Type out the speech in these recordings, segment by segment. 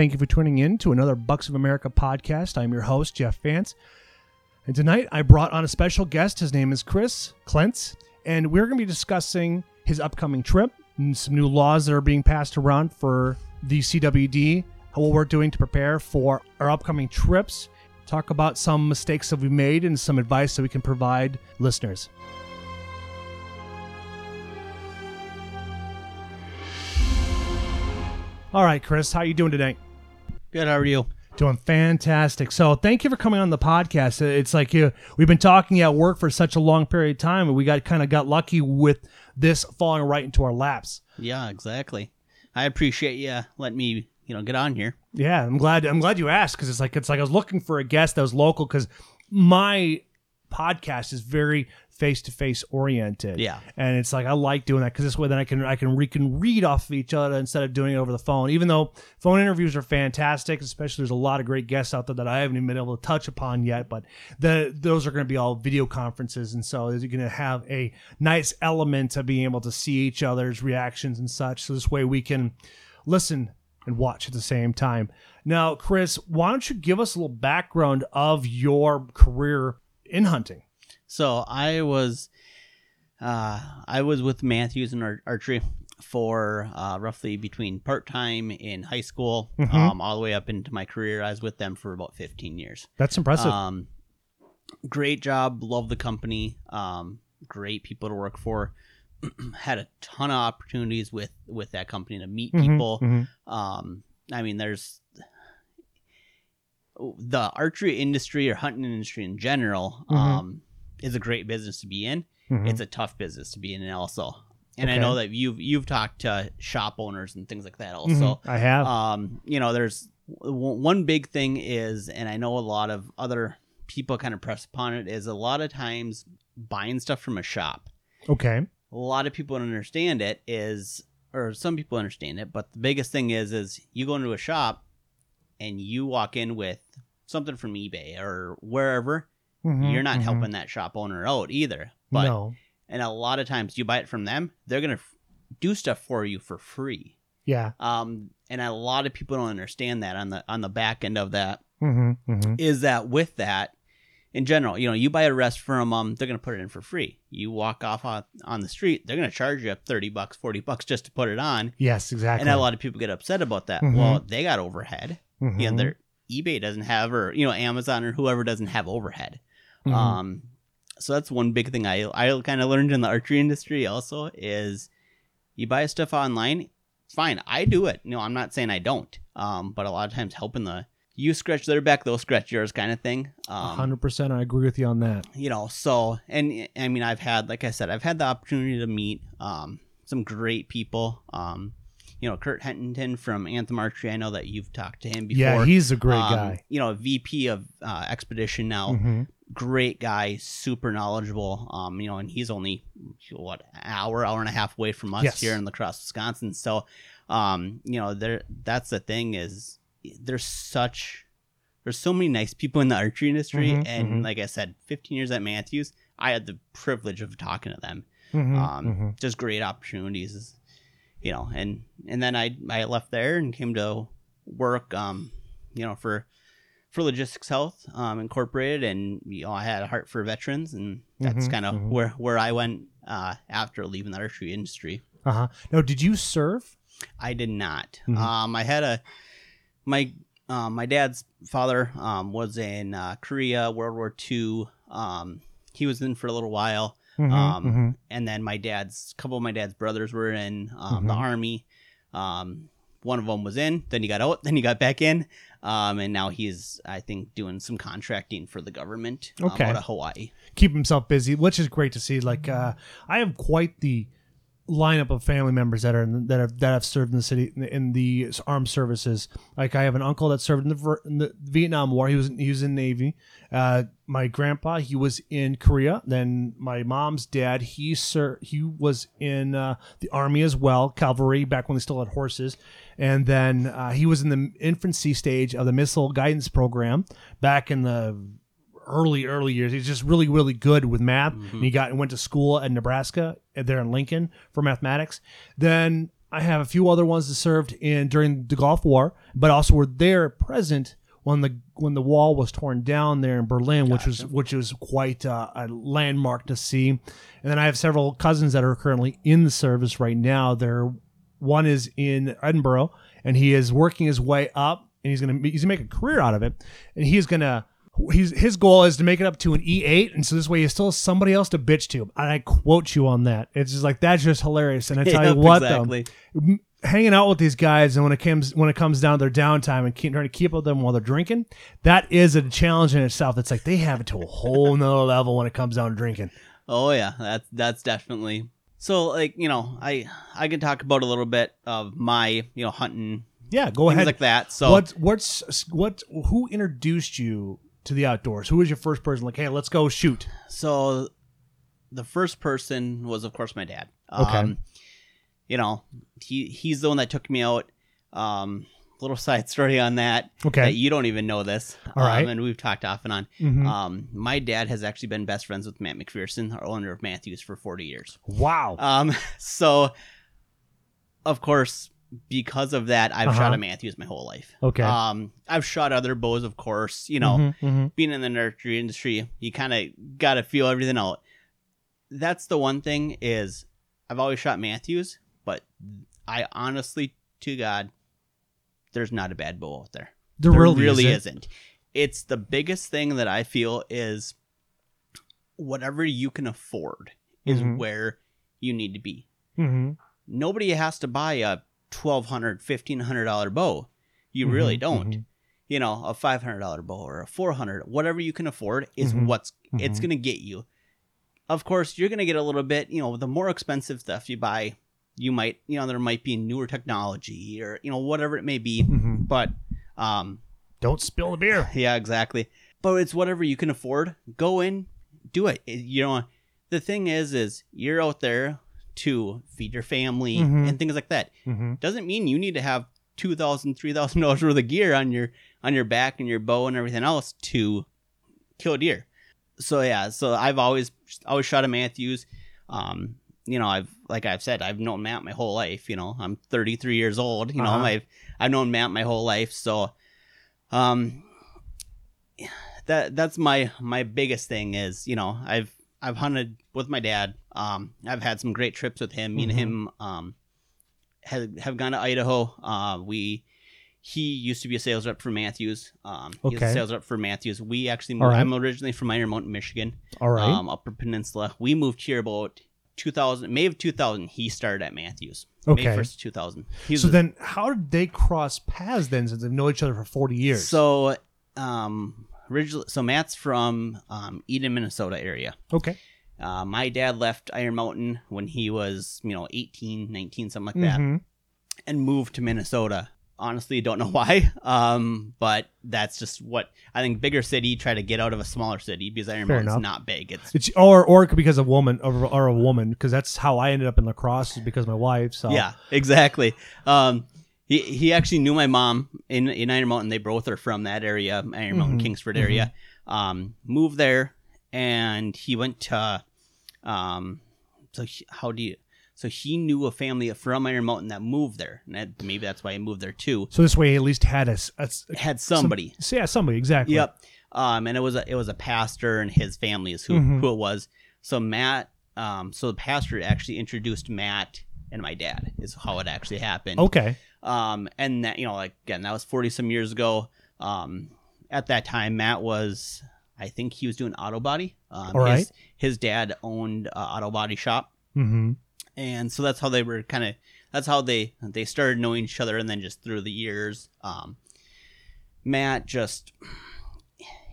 Thank you for tuning in to another Bucks of America podcast. I'm your host, Jeff Vance. And tonight I brought on a special guest. His name is Chris Klentz, and we're going to be discussing his upcoming trip and some new laws that are being passed around for the CWD, what we're doing to prepare for our upcoming trips, talk about some mistakes that we made, and some advice that we can provide listeners. All right, Chris, how are you doing today? Good. How are you? Doing fantastic. So, thank you for coming on the podcast. It's like you, we've been talking at work for such a long period of time, and we got kind of got lucky with this falling right into our laps. Yeah, exactly. I appreciate you letting me, you know, get on here. Yeah, I'm glad. I'm glad you asked because it's like it's like I was looking for a guest that was local because my podcast is very face to face oriented. Yeah. and it's like I like doing that because this way then I can I can we can read off of each other instead of doing it over the phone. Even though phone interviews are fantastic, especially there's a lot of great guests out there that I haven't even been able to touch upon yet. But the those are going to be all video conferences, and so you're going to have a nice element of being able to see each other's reactions and such. So this way we can listen and watch at the same time. Now, Chris, why don't you give us a little background of your career in hunting? So I was, uh, I was with Mathews in ar- archery for uh, roughly between part time in high school, Mhm. um, all the way up into my career. I was with them for about 15 years. That's impressive. Um, great job. Love the company. Um, great people to work for. Had a ton of opportunities with with that company to meet Mhm, people. mhm. Um, I mean, there's the archery industry or hunting industry in general. Mhm. Um, is a great business to be in. Mhm. It's a tough business to be in, also. And I know that you've you've talked to shop owners and things like that, also. Mhm. I have. Um, you know, there's w- one big thing is, and I know a lot of other people kind of press upon it, is a lot of times buying stuff from a shop. okay. A lot of people don't understand it is, or some people understand it, but the biggest thing is, is you go into a shop and you walk in with something from eBay or wherever, Mhm, you're not mhm. helping that shop owner out either. But no. and a lot of times you buy it from them, they're gonna f- do stuff for you for free. Yeah. Um, and a lot of people don't understand that on the on the back end of that Mm-hmm, mm-hmm. is that with that in general, you know, you buy a rest from them, they're gonna put it in for free. You walk off on, on the street, they're gonna charge you thirty bucks, forty bucks just to put it on, Yes, exactly. and a lot of people get upset about that. Mhm. Well, they got overhead. Mhm, You know, their eBay doesn't have, or you know, Amazon or whoever doesn't have overhead. Mhm. Um, so that's one big thing I I kind of learned in the archery industry also is you buy stuff online. Fine, I do it. No, I'm not saying I don't. Um, but a lot of times helping the you scratch their back, they'll scratch yours kind of thing. Um, hundred percent. I agree with you on that. you know, so and I mean I've had like I said, I've had the opportunity to meet um some great people. Um, you know, Kurt Hentington from Anthem Archery. I know that you've talked to him before. Yeah, he's a great Um, guy. You know, VP of uh, Expedition now Mhm. Great guy, super knowledgeable. Um, you know, and he's only what hour, hour and a half away from us Yes. here in La Crosse, Wisconsin. So, um, you know, there that's the thing is there's such there's so many nice people in the archery industry, Mhm, and mhm. like I said, 15 years at Mathews, I had the privilege of talking to them. Mhm, Um, mhm. just great opportunities, you know, and and then I I left there and came to work, um, you know, for for Logistics Health um, Incorporated, and you know I had a heart for veterans, and that's Mhm, kind of mhm. where where I went uh, after leaving the archery industry. Uh-huh. Now, did you serve? I did not. Mhm. Um, I had a my um, my dad's father um, was in uh, Korea, World War II. Um, he was in for a little while, Mhm, Um, mhm. and then my dad's couple of my dad's brothers were in um, the Mhm. army. Um, one of them was in, then he got out, then he got back in, um, and now he's I think doing some contracting for the government um, Okay. out of Hawaii. Keep himself busy, which is great to see. Like, uh, I have quite the lineup of family members that are in, that have that have served in the city in the armed services. Like I have an uncle that served in the, in the Vietnam War. He was he was in the Navy. Uh, my grandpa he was in Korea. Then my mom's dad he ser- he was in uh, the army as well, cavalry back when they still had horses. And then uh, he was in the infancy stage of the missile guidance program back in the early early years. He's just really really good with math. And he got went to school at Nebraska uh, there in Lincoln for mathematics. Then I have a few other ones that served in during the Gulf War, but also were there present when the when the wall was torn down there in Berlin, which was which was quite uh, a landmark to see. And then I have several cousins that are currently in the service right now. There, one is in Edinburgh, and he is working his way up, and he's gonna he's gonna make a career out of it, and he's gonna. He's, his goal is to make it up to an E8, and so this way he still has somebody else to bitch to. And I quote you on that. It's just like that's just hilarious. And I tell Yep, you what, exactly. though, hanging out with these guys and when it comes when it comes down to their downtime and keep, trying to keep up with them while they're drinking, that is a challenge in itself. It's like they have it to a whole nother level when it comes down to drinking. Oh yeah, that's that's definitely. So like you know, I I can talk about a little bit of my you know hunting Yeah, go ahead. like that. So what what's what who introduced you to the outdoors? Who was your first person? Like, hey, let's go shoot. so the first person was of course my dad. Okay. Um, you know, he he's the one that took me out. Um, little side story on that. Okay. That you don't even know this. All right. Um, and we've talked off and on. Mhm. Um, my dad has actually been best friends with Matt McPherson, our owner of Mathews, for 40 years. Wow. Um, so of course, because of that, I've Uh-huh. shot a Mathews my whole life. Okay. Um, I've shot other bows, of course. You know, Mhm, mhm. being in the nursery industry, you kind of got to feel everything out. That's the one thing is I've always shot Mathews, but I honestly, to God, there's not a bad bow out there. There, There really, really isn't. isn't. It's the biggest thing that I feel is whatever you can afford is Mhm. where you need to be. Mhm. Nobody has to buy a $1,200, $1,500 bow. You really Mhm, don't. mhm. You know, a $500 bow or a 400 whatever you can afford is Mhm, what's it's mhm. going to get you. Of course, you're going to get a little bit, you know, the more expensive stuff you buy, you might, you know, there might be newer technology or, you know, whatever it may be. Mhm. But, um, Don't spill the beer. yeah, exactly. But it's whatever you can afford. Go in, do it. It- You know, the thing is, is you're out there to feed your family Mhm. and things like that. hmm Doesn't mean you need to have two thousand, three thousand dollars worth of gear on your on your back and your bow and everything else to kill deer. So yeah, so I've always always shot a Mathews. Um, you know, I've like I've said, I've known Matt my whole life. You know, I'm 33 years old. You know, Uh-huh. I've I've known Matt my whole life. So, um, that that's my my biggest thing is you know I've I've hunted with my dad. Um, I've had some great trips with him. Me and Mhm. him um have have gone to Idaho. Uh, we he used to be a sales rep for Mathews. Um, he's Okay. a sales rep for Mathews. We actually moved. right. I'm originally from Iron Mountain, Michigan, All right. um, Upper Peninsula. We moved here about 2000, May of 2000. He started at Mathews. May Okay. 1st, 2000. So a- then, how did they cross paths then, since they've known each other for forty years? So, um, originally, so Matt's from um, Eden, Minnesota area. okay. Uh, my dad left Iron Mountain when he was, you know, 18, 19, something like that, Mhm. and moved to Minnesota. Honestly, don't know why. Um, but that's just what I think. Bigger city, try to get out of a smaller city because Iron Fair Mountain's enough. not big. It's It's or or it could because a woman or, or a woman because that's how I ended up in La Crosse is because of my wife. So yeah, exactly. Um, he he actually knew my mom in in Iron Mountain. They both are from that area, Iron Mountain, Mhm, Kingsford area. Um, moved there, and he went to, um, so he, how do you? So he knew a family from Iron Mountain that moved there, and that, maybe that's why he moved there too. So this way, he at least had a, a Had somebody. so yeah, somebody exactly. Yep. Um, and it was a it was a pastor and his family is who Mhm. who it was. So Matt, um, so the pastor actually introduced Matt and my dad is how it actually happened. Okay. Um, and that you know, like again, that was forty some years ago. Um, at that time, Matt was, I think he was doing auto body. Um, All right. his, his dad owned a auto body shop, Mm-hmm. And so that's how they were kind of. That's how they they started knowing each other, and then just through the years, um, Matt just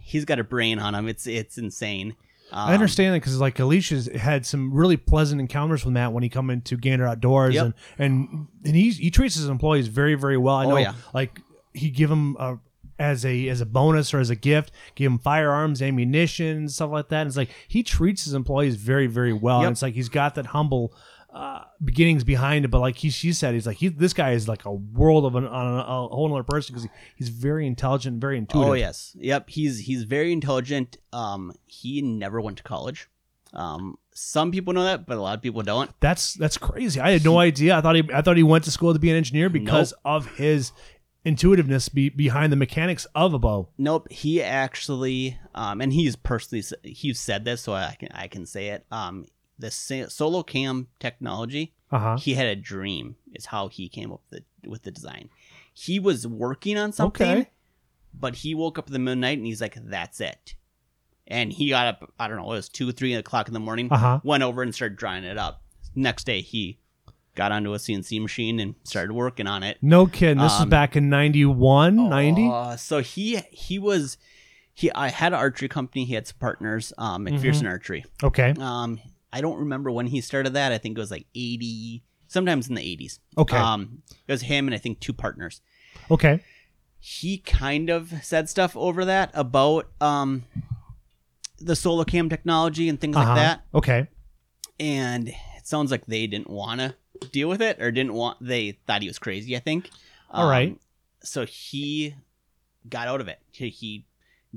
he's got a brain on him. It's it's insane. Um, I understand that because like Alicia's had some really pleasant encounters with Matt when he come into Gander Outdoors Yep. and and and he's, he treats his employees very very well. I Oh, know yeah. like he give them a, as a as a bonus or as a gift, give them firearms, ammunition, stuff like that. And it's like he treats his employees very very well. Yep. And it's like he's got that humble. Uh, beginnings behind it, but like he, she said, he's like he, this guy is like a world of an, on a, a whole other person because he, he's very intelligent, very intuitive. Oh yes, yep. He's he's very intelligent. Um, he never went to college. Um, some people know that, but a lot of people don't. That's that's crazy. I had no idea. I thought he I thought he went to school to be an engineer because of his intuitiveness be, behind the mechanics of a bow. Nope, he actually, um, and he's personally he's said this, so I can I can say it. Um, the solo cam technology, Uh huh. he had a dream. Is how he came up with the, with the design. He was working on something, Okay. but he woke up in the middle of the night and he's like, "That's it." And he got up. I don't know. It was two, three o'clock in the morning. Uh huh. Went over and started drawing it up. Next day, he got onto a CNC machine and started working on it. No kidding. This was Um, back in 91, 90? Uh, so he he was he I had an archery company. He had some partners, um, Mm-hmm. McPherson Archery. Okay. Um, I don't remember when he started that. I think it was like eighty, sometimes in the eighties. Okay. Um, it was him and I think two partners. Okay. He kind of said stuff over that about um the solo cam technology and things Uh-huh. like that. Okay. And it sounds like they didn't want to deal with it or didn't want. They thought he was crazy. I think. All right. Um, So he got out of it. He, he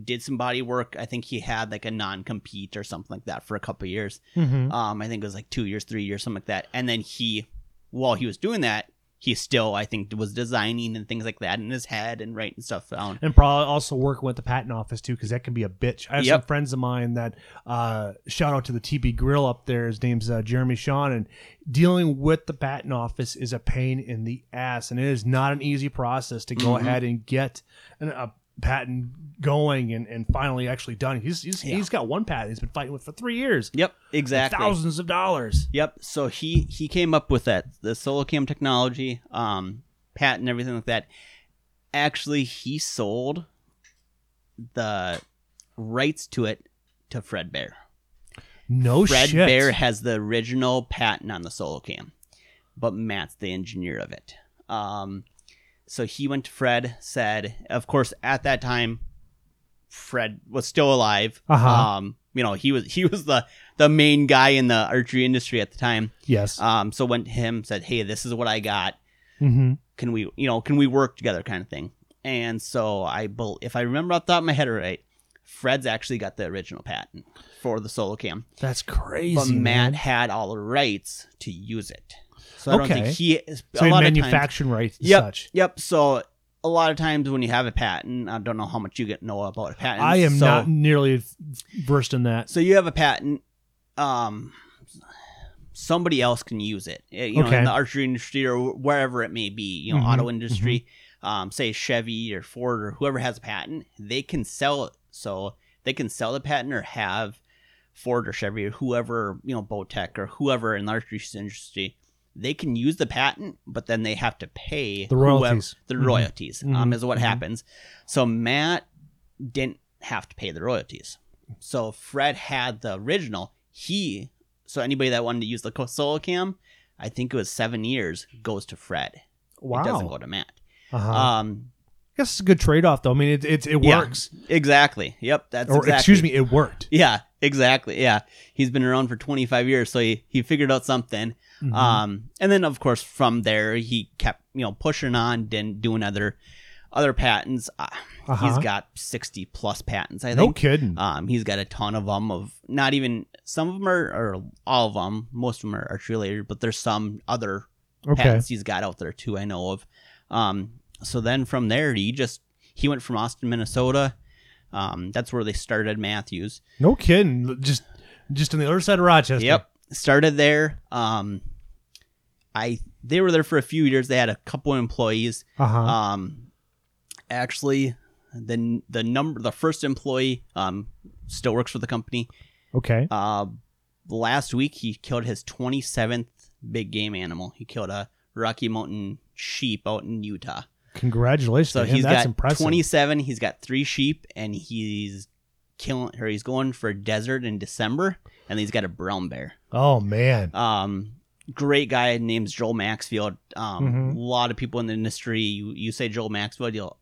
did some body work. I think he had like a non compete or something like that for a couple of years. Mm-hmm. Um, I think it was like two years, three years, something like that. And then he, while he was doing that, he still, I think, was designing and things like that in his head and writing stuff down. And probably also working with the patent office too, because that can be a bitch. I have some friends of mine that uh, shout out to the TB Grill up there. His name's uh, Jeremy Sean, and dealing with the patent office is a pain in the ass, and it is not an easy process to go Mhm. ahead and get an, a patent going and, and finally actually done. He's he's, Yeah. he's got one patent he's been fighting with for three years, Yep, exactly. thousands of dollars. Yep. So he he came up with that the solo cam technology, um, patent, everything like that. Actually, he sold the rights to it to Fred Bear. No Fred shit. Bear has the original patent on the solo cam, but Matt's the engineer of it. Um, so he went to Fred, said, of course, at that time, Fred was still alive. Uh-huh. Um, you know, he was he was the the main guy in the archery industry at the time. yes. Um, so went to him, said, "Hey, this is what I got. mm-hmm. Can we, you know, can we work together?" Kind of thing. And so I, if I remember off the top of my head right, Fred's actually got the original patent for the solo cam, That's crazy. but Matt man. had all the rights to use it. So I don't Okay. think he is So a lot of times. manufacturing rights and Yep. such. Yep. So a lot of times when you have a patent, I don't know how much you get know about a patent. I am so, not nearly versed in that. So you have a patent. Um, somebody else can use it. eh, You know, Okay. in the archery industry or wherever it may be. You know, Mhm, auto industry. Um, say Chevy or Ford or whoever has a patent, they can sell it. So they can sell the patent or have Ford or Chevy or whoever you know, Bowtech or whoever in the archery industry. They can use the patent, but then they have to pay The whoever- royalties. the Mhm. royalties um, Mhm. is what Mhm. happens. So Matt didn't have to pay the royalties. So Fred had the original. He so anybody that wanted to use the solo cam, I think it was seven years, goes to Fred. Wow. It doesn't go to Matt. uh-huh. Um, I guess it's a good trade off, though. I mean, it it, it Yeah. works. exactly. Yep. That's Or exactly. excuse me, it worked. Yeah, exactly. Yeah, he's been around for 25 years, so he, he figured out something. Mhm. Um, and then of course from there he kept you know pushing on, then doing other other patents. Uh, Uh-huh. He's got 60 plus patents, I no think. kidding. Um, he's got a ton of them. Of not even some of them are, or all of them. Most of them are archery related, but there's some other okay. patents he's got out there too. I know of. Um, so then from there, he just he went from Austin, Minnesota. Um, that's where they started Mathews. No kidding. Just just on the other side of Rochester. Yep, started there. Um, I they were there for a few years. They had a couple employees. Uh huh. Um, actually, the the number the first employee um still works for the company. okay. Uh, last week he killed his 27th big game animal. He killed a Rocky Mountain sheep out in Utah. Congratulations. So he's That's got impressive. 27. He's got three sheep, and he's killing or he's going for desert in December, and he's got a brown bear. Oh man. Um, great guy named Joel Maxfield. Um, Mhm. a lot of people in the industry. You, you say Joel Maxfield, you'll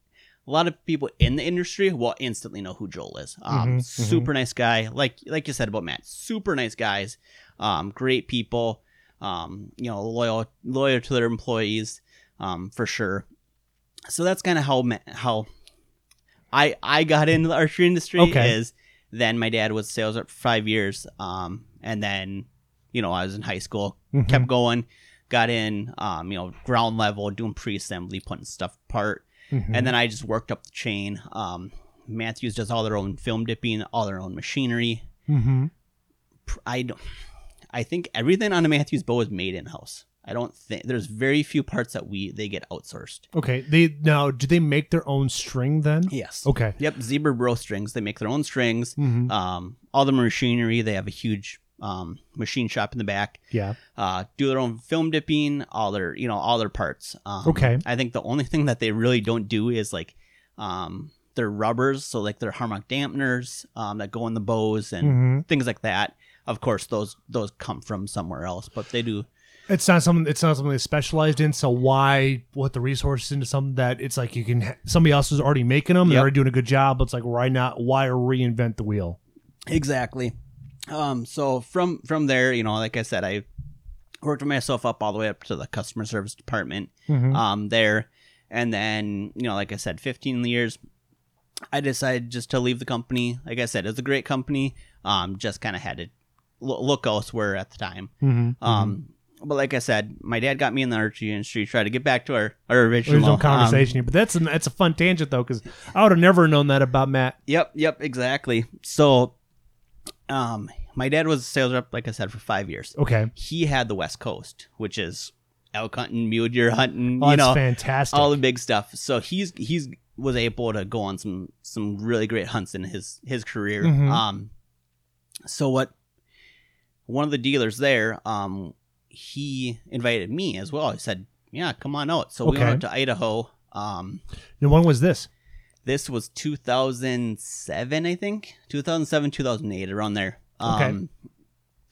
a lot of people in the industry will instantly know who Joel is. Um, Mhm, mhm. super nice guy. Like like you said about Matt, super nice guys. Um, great people. Um, you know, loyal loyal to their employees. Um, for sure. So that's kind of how how I I got into the archery industry. Okay. Is then my dad was sales rep for five years. Um, and then, you know, I was in high school, Mhm. kept going, got in, um, you know, ground level, doing pre-assembly, putting stuff apart, Mhm. and then I just worked up the chain. Um, Mathews does all their own film dipping, all their own machinery. Mhm. I don't. I think everything on a Mathews bow is made in house. I don't think there's very few parts that we they get outsourced. Okay. They now do they make their own string then? Yes. Okay. Yep. Zebra Bro strings. They make their own strings. Mhm. Um, all the machinery. They have a huge um, machine shop in the back. Yeah. Uh, do their own film dipping. All their you know all their parts. Um, Okay. I think the only thing that they really don't do is like um, their rubbers. So like their harmonic dampeners um, that go in the bows and Mhm. things like that. Of course, those those come from somewhere else, but they do. It's not something. It's not something they specialized in. So why put the resources into something that it's like you can somebody else is already making them. They're Yep. already doing a good job. But it's like why not? Why reinvent the wheel? Exactly. Um, so from from there, you know, like I said, I worked myself up all the way up to the customer service department Mhm. um, there, and then you know, like I said, 15 years. I decided just to leave the company. Like I said, it was a great company. Um, just kind of had to lo- look elsewhere at the time. Mhm. Um, but like I said, my dad got me in the archery industry. Tried to get back to our our original, Original um, conversation here, but that's a, that's a fun tangent though because I would have never known that about Matt. Yep, yep, exactly. So, um, my dad was a sales rep, like I said, for five years. Okay, He had the West Coast, which is elk hunting, mule deer hunting, oh, you know, fantastic. all the big stuff. So he's he's was able to go on some some really great hunts in his his career. Mhm. Um, so what? One of the dealers there, um, he invited me as well. He said, "Yeah, come on out." So we Okay. went out to Idaho. Um, and when was this? this was 2007, I think. 2007, 2008, around there. Okay. Um,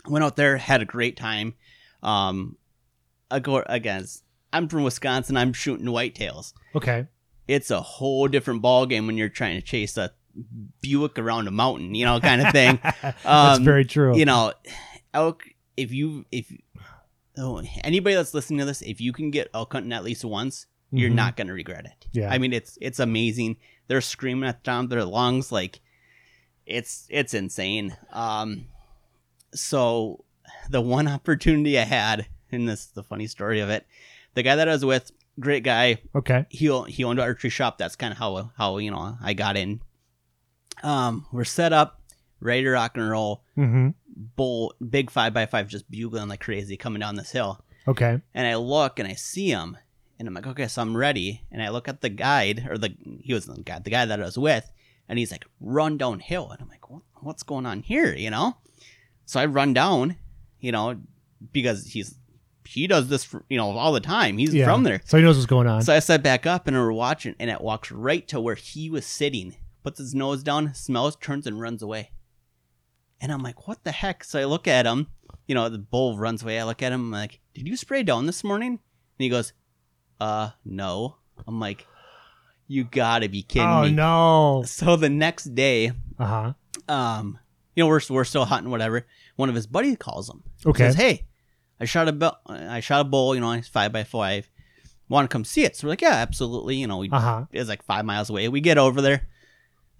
went out there, had a great time. Um, ago- again, I'm from Wisconsin. I'm shooting whitetails. Okay, It's a whole different ball game when you're trying to chase a Buick around a mountain, you know, kind of thing. that's Um, very true. you know, elk. If you if oh, anybody that's listening to this, if you can get elk hunting at least once, you're Mhm. not gonna regret it. Yeah. I mean it's it's amazing. They're screaming at the top of their lungs like it's it's insane. Um, so the one opportunity I had, and this is the funny story of it, the guy that I was with, great guy, Okay, he he owned an archery shop. That's kind of how how you know I got in. Um, we're set up, ready to rock and roll. mm-hmm. Bull, big five by five, just bugling like crazy coming down this hill. okay, And I look and I see him, and I'm like, okay, so I'm ready. And I look at the guide, or the he was the guy, the guy that I was with, and he's like, run downhill. And I'm like, what, what's going on here? You know? So I run down, you know, because he's he does this, for, you know, all the time. He's yeah. from there. so he knows what's going on. So I sat back up and we're watching, and it walks right to where he was sitting, puts his nose down, smells, turns, and runs away. And I'm like, what the heck? So I look at him, you know, the bull runs away. I look at him, I'm like, did you spray down this morning? And he goes, uh, no. I'm like, you gotta be kidding me. oh me. no! So the next day, Uh huh. um, you know, we're, we're still hunting, whatever. One of his buddies calls him. Okay. Says, hey, I shot a bu- I shot a bull, you know, it's five by five. Want to come see it? So we're like, yeah, absolutely. You know, we Uh huh. it's like five miles away. We get over there,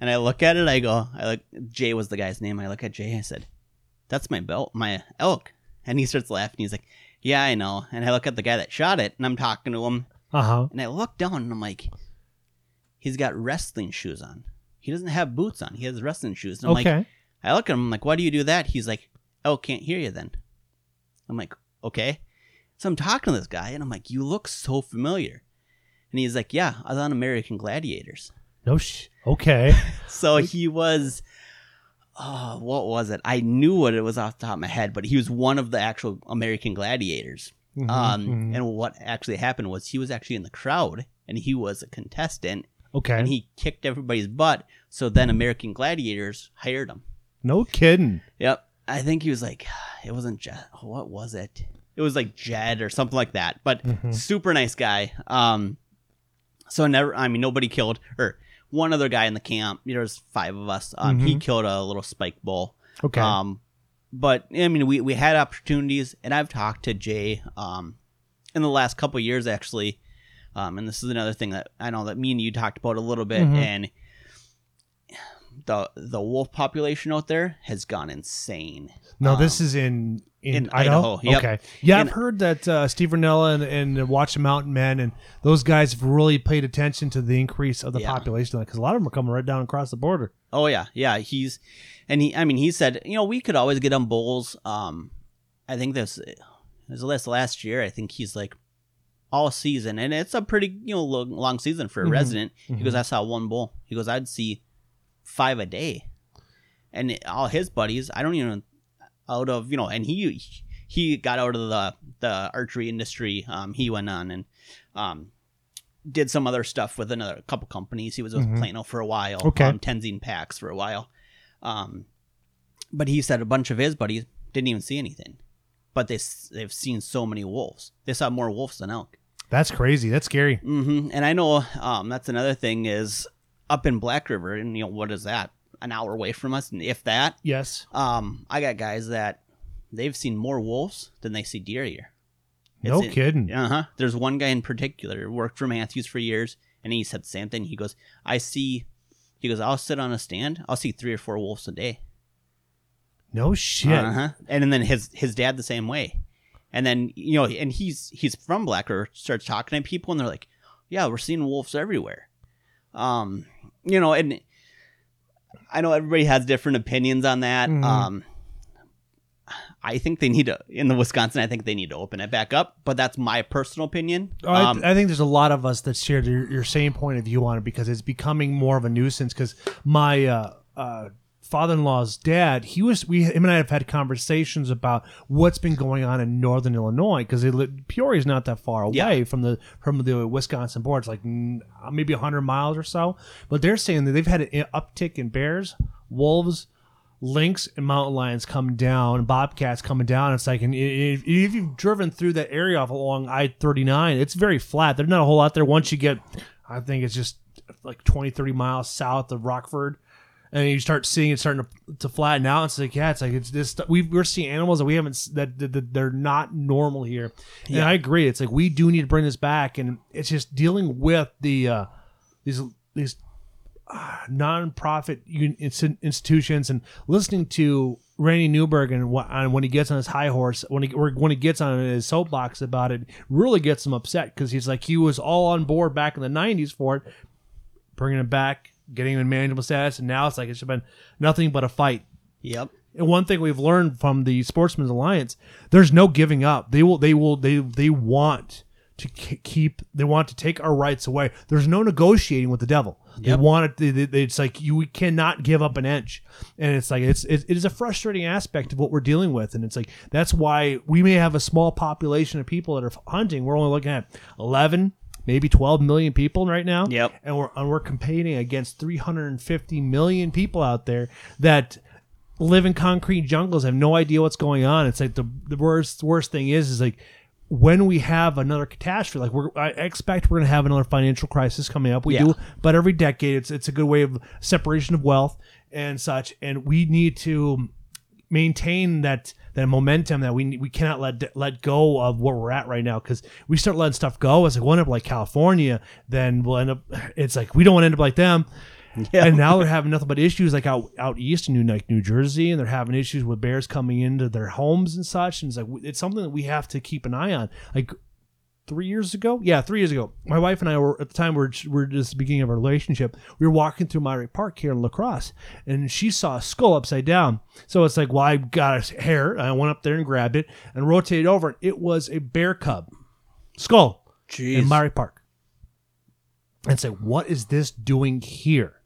and I look at it. I go, I look. Jay was the guy's name. I look at Jay. I said, "That's my belt, my elk." And he starts laughing. He's like, "Yeah, I know." And I look at the guy that shot it, and I'm talking to him, Uh huh. and I look down, and I'm like, "He's got wrestling shoes on. He doesn't have boots on. He has wrestling shoes." And I'm like, Okay. I look at him. I'm like, "Why do you do that?" He's like, "Elk can't hear you." Then I'm like, "Okay." So I'm talking to this guy, and I'm like, "You look so familiar." And he's like, "Yeah, I was on American Gladiators." no sh. Okay. So he was, oh, what was it? I knew what it was off the top of my head, but he was one of the actual American gladiators. Mhm, Um, mhm. and what actually happened was he was actually in the crowd and he was a contestant okay. and he kicked everybody's butt. So then American Gladiators hired him. no kidding. Yep. I think he was like, it wasn't Jed. What was it? It was like Jed or something like that. But Mhm. super nice guy. Um, so never. I mean, nobody killed or one other guy in the camp. There was five of us. Um, he Mhm. killed a little spike bull. Okay. Um, but I mean, we we had opportunities, and I've talked to Jay. Um, in the last couple years, actually. Um, and this is another thing that I know that me and you talked about a little bit, Mhm. and the the wolf population out there has gone insane. No, Um, this is in in, in Idaho. Idaho, yep. Okay, yeah, And- I've heard that uh, Steve Rinella and, and the Watch the Mountain Men and those guys have really paid attention to the increase of the Yeah. population because a lot of them are coming right down across the border. Oh yeah, yeah. He's and he. I mean, he said, you know, we could always get on bulls. Um, I think this was this last year. I think he's like all season, and it's a pretty you know long, long season for a Mhm. resident. He Mhm. goes, I saw one bull. He goes, I'd see five a day, and all his buddies. I don't even out of you know, and he he got out of the the archery industry. Um, he went on and um did some other stuff with another couple companies. He was with Mhm. Plano for a while. Okay. Um, Tenzing Packs for a while. Um, but he said a bunch of his buddies didn't even see anything, but they they've seen so many wolves. They saw more wolves than elk. That's crazy. That's scary. Mm-hmm. And I know um, that's another thing is up in Black River, and you know what is that? An hour away from us, and if that. Yes. Um, I got guys that they've seen more wolves than they see deer here. No It's- kidding. Uh huh. There's one guy in particular worked for Mathews for years, and he said the same thing. He goes, "I see." He goes, "I'll sit on a stand. I'll see three or four wolves a day." No shit. Uh huh. And, And then his his dad the same way, and then you know, and he's he's from Black River. Starts talking to people, and they're like, "Yeah, we're seeing wolves everywhere." Um, you know, and I know everybody has different opinions on that. Mhm. Um, I think they need to in the Wisconsin. I think they need to open it back up, but that's my personal opinion. I, Um, I think there's a lot of us that share your, your same point of view on it because it's becoming more of a nuisance. Because my uh, uh, father-in-law's dad, he was we him and I have had conversations about what's been going on in northern Illinois because Peoria is not that far away Yeah. from the from the Wisconsin border. It's like mm, maybe 100 miles or so. But they're saying that they've had an uptick in bears, wolves. Lynx and mountain lions come down, bobcats coming down. It's like, and if, if you've driven through that area off along I 39, it's very flat. There's not a whole lot there. Once you get, I think it's just like 20, 30 miles south of Rockford. And you start seeing it starting to, to flatten out. It's like, yeah, it's like it's this. We, we're seeing animals that we haven't, that, that, that they're not normal here. And Yeah. I agree. It's like, we do need to bring this back. And it's just dealing with the, uh, these, these non-profit un- institutions and listening to Randy Newberg and wh- on when he gets on his high horse when he or when he gets on his soapbox about it really gets him upset because he's like he was all on board back in the 90s for it bringing it back getting him in manageable status and now it's like it's been nothing but a fight Yep. and one thing we've learned from the Sportsmen's Alliance, there's no giving up. They will, they will, they they want to keep. They want to take our rights away. There's no negotiating with the devil. They Yep. want it. They, they- it's like you we cannot give up an inch, and it's like it's it, it is a frustrating aspect of what we're dealing with, and it's like that's why we may have a small population of people that are hunting. We're only looking at 11, maybe 12 million people right now Yep. and we're and we're competing against 350 million people out there that live in concrete jungles have no idea what's going on it's like the, the worst worst thing is is like when we have another catastrophe like we're i expect we're going to have another financial crisis coming up we Yeah. do but every decade it's it's a good way of separation of wealth and such and we need to maintain that that momentum that we we cannot let let go of where we're at right now. Because we start letting stuff go. It's like we'll end up like California then we'll end up it's like we don't want to end up like them. Yeah. and now they're having nothing but issues like out out east in New like New Jersey and they're having issues with bears coming into their homes and such. And it's like it's something that we have to keep an eye on. Like three years ago. Yeah, three years ago. My wife and I were at the time we're we're just beginning of our relationship. We were walking through Monterey Park here in La Crosse, and she saw a skull upside down. So it's like, well, I got a hair. I went up there and grabbed it and rotated over. And it was a bear cub skull Jeez. in Monterey Park. And say, what is this doing here?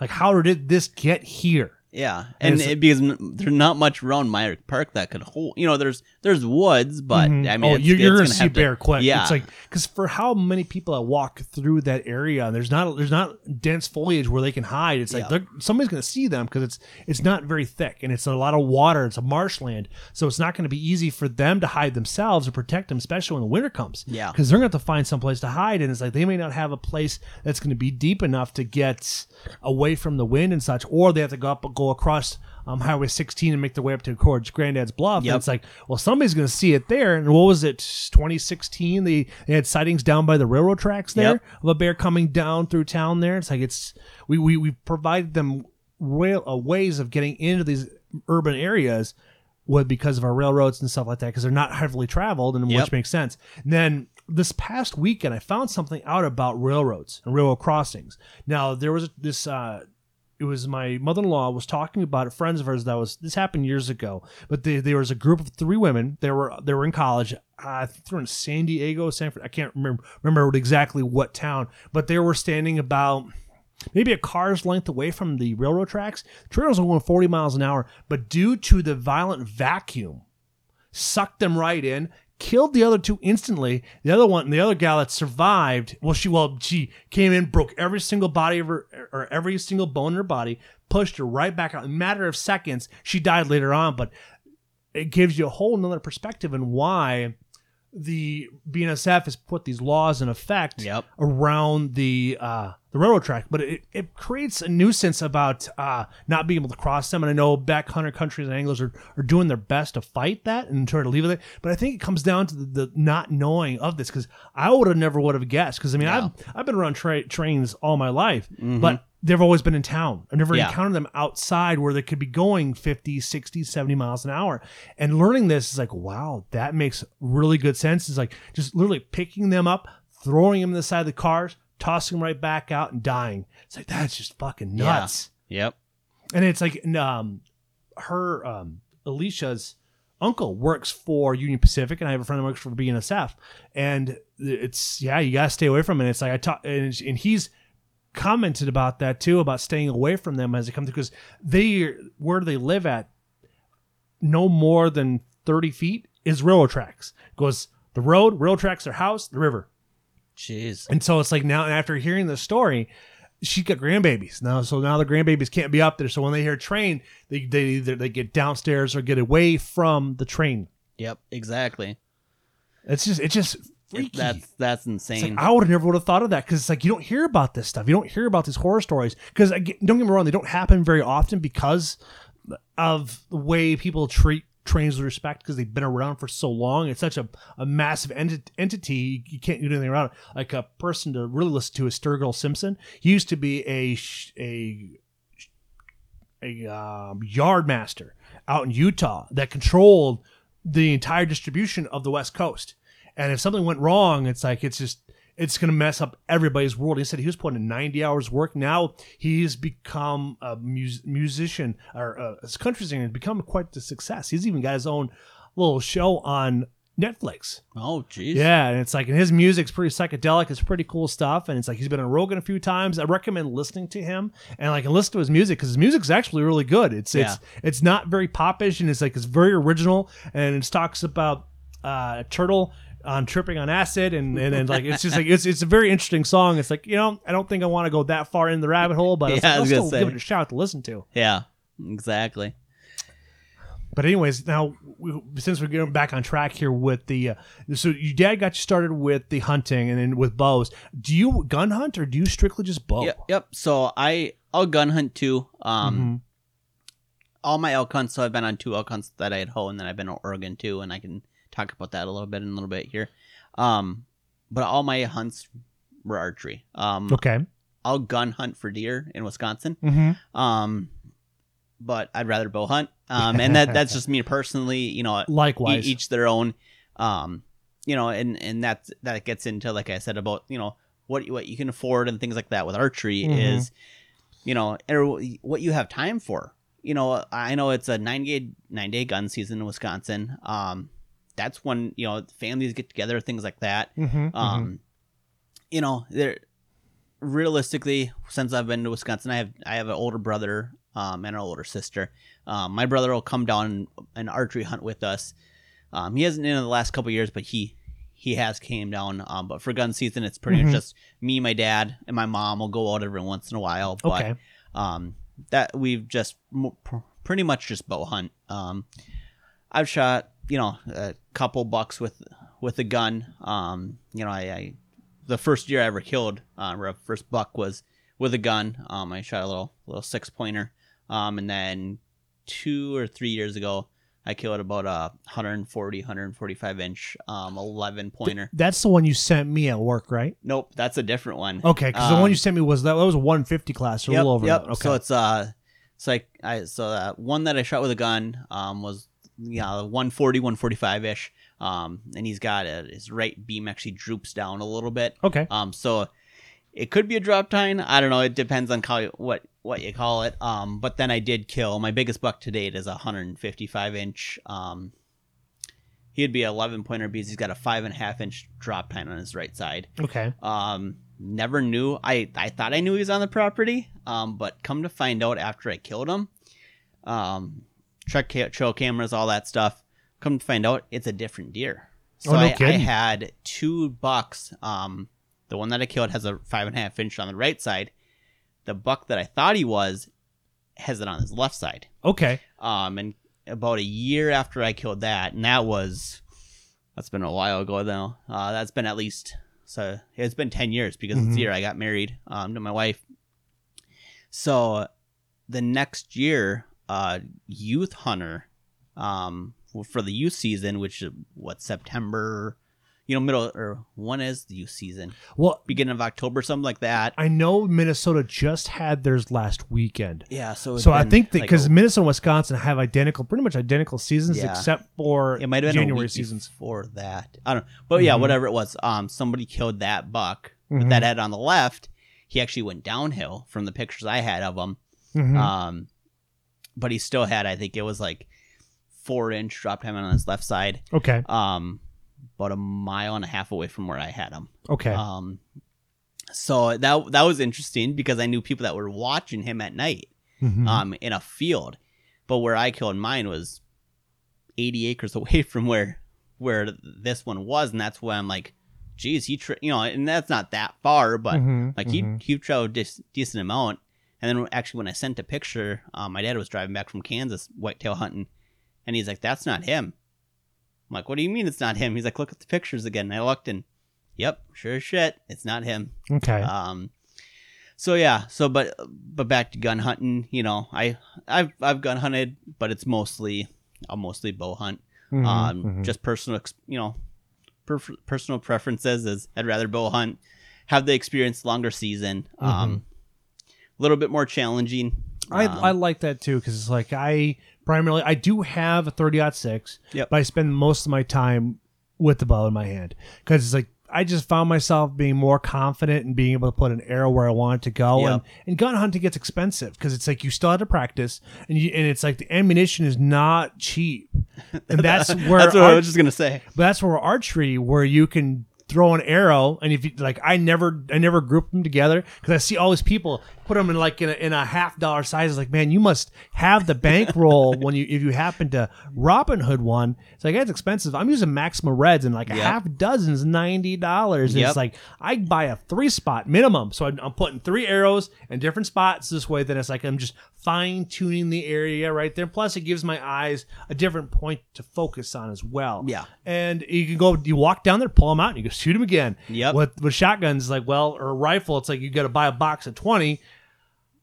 Like, how did this get here? Yeah, And it, because there's not much around Meyer Park that could hold. You know, there's there's woods, but Mhm. I mean, oh, it's, you're, you're gonna see have to- bear quick. Yeah, it's like because for how many people that walk through that area, there's not there's not dense foliage where they can hide. It's like Yeah. somebody's gonna see them because it's it's not very thick and it's a lot of water. It's a marshland, so it's not going to be easy for them to hide themselves or protect them, especially when the winter comes. Yeah. because they're going to have to find some place to hide, and it's like they may not have a place that's going to be deep enough to get away from the wind and such, or they have to go up go across. Um, Highway 16 and make their way up to towards Granddad's Bluff. Yep. And it's like, well, somebody's going to see it there. And what was it, 2016? They, they had sightings down by the railroad tracks there Yep. of a bear coming down through town there. It's like, it's, we, we, we provided them rail uh, ways of getting into these urban areas would because of our railroads and stuff like that because they're not heavily traveled and Yep. which makes sense. And then this past weekend, I found something out about railroads and railroad crossings. Now there was this. Uh, it was my mother-in-law was talking about. Friends of hers that was this happened years ago, but they, there was a group of three women. They were they were in college. Uh, I think they were in San Diego, Sanford. I can't remember remember exactly what town, but they were standing about maybe a car's length away from the railroad tracks. Trails are going 40 miles an hour, but due to the violent vacuum, sucked them right in, killed the other two instantly. The other one, the other gal that survived, well, she well she came in, broke every single body of her or every single bone in her body, pushed her right back out. In a matter of seconds, she died later on, but it gives you a whole nother perspective on why the BNSF has put these laws in effect Yep. around the uh, the railroad track, but it, it creates a nuisance about uh, not being able to cross them. And I know backcountry countries and anglers are, are doing their best to fight that and try to leave it. But I think it comes down to the, the not knowing of this because I would have never would have guessed. Because I mean, Yeah. I've I've been around tra- trains all my life, but they've always been in town. I've never Yeah. encountered them outside where they could be going 50, 60, 70 miles an hour. And learning this is like, wow, that makes really good sense. It's like just literally picking them up, throwing them in the side of the cars, tossing them right back out and dying. It's like, that's just fucking Yeah. nuts. Yep. And it's like, um, her, um, Alicia's uncle works for Union Pacific, and I have a friend that works for BNSF. And it's, yeah, you got to stay away from it. It's like, I talk, and, and he's, commented about that too about staying away from them as it comes because they where they live at no more than 30 feet is railroad tracks goes the road railroad tracks their house the river Jeez. and so it's like now after hearing the story she got grandbabies now so now the grandbabies can't be up there so when they hear train they, they either they get downstairs or get away from the train Yep. Exactly. it's just it's just It- that's that's It's like, insane. I would have never would have thought of that because it's like you don't hear about this stuff. You don't hear about these horror stories because don't get me wrong, they don't happen very often because of the way people treat trains with respect because they've been around for so long. It's such a, a massive enti- entity you can't do anything around it. Like a person to really listen to is Sturgill Simpson. He used to be a a a um, yard master out in Utah that controlled the entire distribution of the West Coast. And if something went wrong, it's like it's just it's going to mess up everybody's world. He said he was putting in 90 hours work. Now he's become a mus- musician or uh, a country singer and become quite the success. He's even got his own little show on Netflix. oh, jeez. Yeah, and it's like, and his music's pretty psychedelic. It's pretty cool stuff, and it's like he's been on Rogan a few times. I recommend listening to him and like and listen to his music because his music's actually really good. It's it's Yeah. it's not very popish and it's like it's very original and it talks about uh, a turtle on tripping on acid and and, and like it's just like it's it's a very interesting song. It's like you know I don't think I want to go that far in the rabbit hole, but Yeah, like, I I'll was gonna still say. give it a shout to listen to. Yeah. Exactly. But anyways, now we, since we're getting back on track here with the, uh, so your dad got you started with the hunting and then with bows. Do you gun hunt or do you strictly just bow? Yep. Yep. So I I'll gun hunt too. Um, Mhm. all my elk hunts. So I've been on two elk hunts that Idaho, and then I've been on Oregon too, and I can talk about that a little bit in a little bit here. Um, but all my hunts were archery. Um, Okay. I'll gun hunt for deer in Wisconsin. Mm-hmm. Um, but I'd rather bow hunt. Um, and that that's just me personally. You know, e- Likewise. each their own. Um, you know, and and that that gets into like I said about you know what what you can afford and things like that with archery Mhm. is, you know, or what you have time for. You know, I know it's a nine day nine day gun season in Wisconsin. Um, that's when you know families get together, things like that. Mhm, Um, you know, there realistically, since I've been to Wisconsin, I have I have an older brother um, and an older sister. Um, my brother will come down and, and archery hunt with us. Um, he hasn't in the last couple years, but he he has came down. Um, but for gun season, it's pretty Mhm. much just me, my dad, and my mom will go out every once in a while. But okay. um, that we've just mo- pr- pretty much just bow hunt. Um, I've shot you know a couple bucks with with a gun. Um, you know, I, I the first year I ever killed uh, or first buck was with a gun. Um, I shot a little little six pointer. Um, and then two or three years ago, I killed about a 140, 145 inch um 11 pointer. That's the one you sent me at work, right? Nope, that's a different one. Okay, because the one Um, you sent me was that, that was a 150 class, or a Yep, little over. yep. Okay. So it's uh So I, I so that one that I shot with a gun um, was yeah 140 145 ish um, and he's got a, his right beam actually droops down a little bit Okay. um, so it could be a drop tine. I don't know. It depends on call, what what you call it. Um, but then I did kill my biggest buck to date is a 155 inch. Um, he'd be 11 pointer because he's got a five and a half inch drop tine on his right side. Okay. Um, never knew. I I thought I knew he was on the property. Um, but come to find out after I killed him, um, ca- trail cameras, all that stuff. Come to find out, it's a different deer. So Oh, no I, I had two bucks. Um, the one that I killed has a five and a half inch on the right side. The buck that I thought he was has it on his left side. Okay. Um, and about a year after I killed that, and that was that's been a while ago though. Uh, that's been at least so it's been ten years because Mhm. it's the year I got married um, to my wife. So the next year, uh, youth hunter, um, for the youth season, which is what September, you know, middle or one is the youth season, Well, beginning of October, something like that. I know Minnesota just had theirs last weekend. Yeah, so So I think that because a- Minnesota and Wisconsin have identical, pretty much identical seasons, Yeah. except for It might have been January seasons. for that. I don't know. But yeah, Mhm. whatever it was. Um, somebody killed that buck Mhm. with that head on the left. He actually went downhill from the pictures I had of him. Mhm. Um, but he still had, I think it was like four inch drop time on his left side. okay. Um, about a mile and a half away from where I had him. Okay. Um, so that that was interesting because I knew people that were watching him at night Mhm. um, in a field, but where I killed mine was 80 acres away from where where this one was, and that's why I'm like, geez, he, tra- you know, and that's not that far, but Mhm. like Mhm. he he traveled dis- decent amount. And then actually, when I sent a picture, um, my dad was driving back from Kansas whitetail hunting, and he's like, "That's not him." I'm like, "What do you mean it's not him?" He's like, "Look at the pictures again." And I looked, and yep, sure as shit, it's not him. okay. Um, so yeah, so but but back to gun hunting. You know, I I've I've gun hunted, but it's mostly I'll mostly bow hunt. Mhm. Um, Mhm. just personal, you know, per- personal preferences is I'd rather bow hunt, have the experience longer season, um, a little bit more challenging. I, Um, I like that too because it's like I primarily I do have a 30 six, Yep. but I spend most of my time with the bow in my hand because it's like I just found myself being more confident and being able to put an arrow where I wanted to go. Yep. And, and gun hunting gets expensive because it's like you still have to practice and you, and it's like the ammunition is not cheap. And that's where that's what I was just gonna say. but that's where archery, where you can throw an arrow, and if you like, I never, I never group them together because I see all these people put them in like in a, in a half dollar size. It's like, man, you must have the bankroll when you if you happen to Robin Hood one. It's like it's expensive. I'm using Maxima Reds, and like a Yep. half dozen is ninety dollars. Yep. It's like I buy a three spot minimum, so I'm, I'm putting three arrows in different spots this way. Then it's like I'm just fine tuning the area right there. Plus, it gives my eyes a different point to focus on as well Yeah. and you can go you walk down there pull them out and you go shoot them again Yep. with with shotguns like well or a rifle it's like you got to buy a box of 20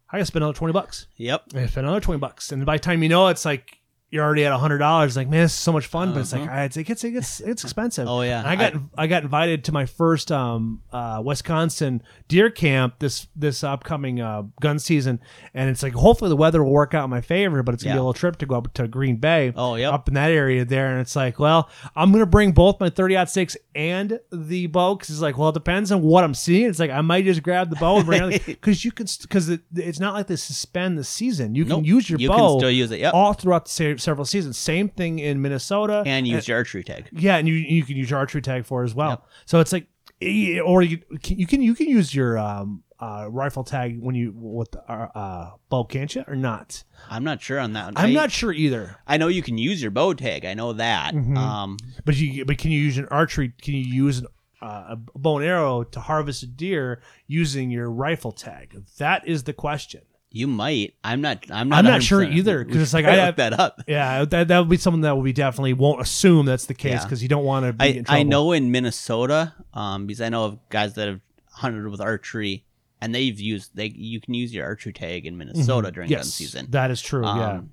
i gotta spend another 20 bucks Yep. i spend another 20 bucks and by the time you know it's like you're already at a hundred dollars. Like, man, this is so much fun, but it's like ah, it's it gets it gets it's expensive. Uh-huh. Oh, yeah. And I got I, got invited to my first um uh Wisconsin deer camp this this upcoming uh gun season, and it's like hopefully the weather will work out in my favor. But it's gonna be Yeah. a little trip to go up to Green Bay. Oh, yep. up in that area there, and it's like, well, I'm gonna bring both my 30 six and the bow because it's like, well, it depends on what I'm seeing. It's like I might just grab the bow and bring it because you can because it, it's not like they suspend the season. You can use your you bow can still use it. Yep. all throughout the se- several seasons. Same thing in Minnesota, and use your archery tag. yeah, and you you can use your archery tag for as well. Yep. So it's like, eh, or you can you can you can use your um uh rifle tag when you with the uh, uh bow, can't you or not? I'm not sure on that. one. I'm I- not sure either. I know you can use your bow tag. I know that. Mhm. Um, But you but can you use an archery? Can you use an, uh, a bow and arrow to harvest a deer using your rifle tag? That is the question. You might. I'm not. I'm not. I'm not sure 100%. either, 'cause We it's like I- have that up. Yeah, that that would be something that we definitely won't assume that's the case Yeah. because you don't want to be I, in trouble. I know in Minnesota, um, because I know of guys that have hunted with archery, and they've used they you can use your archery tag in Minnesota during gun Mm-hmm. Yes, season. That is true. yeah. Um,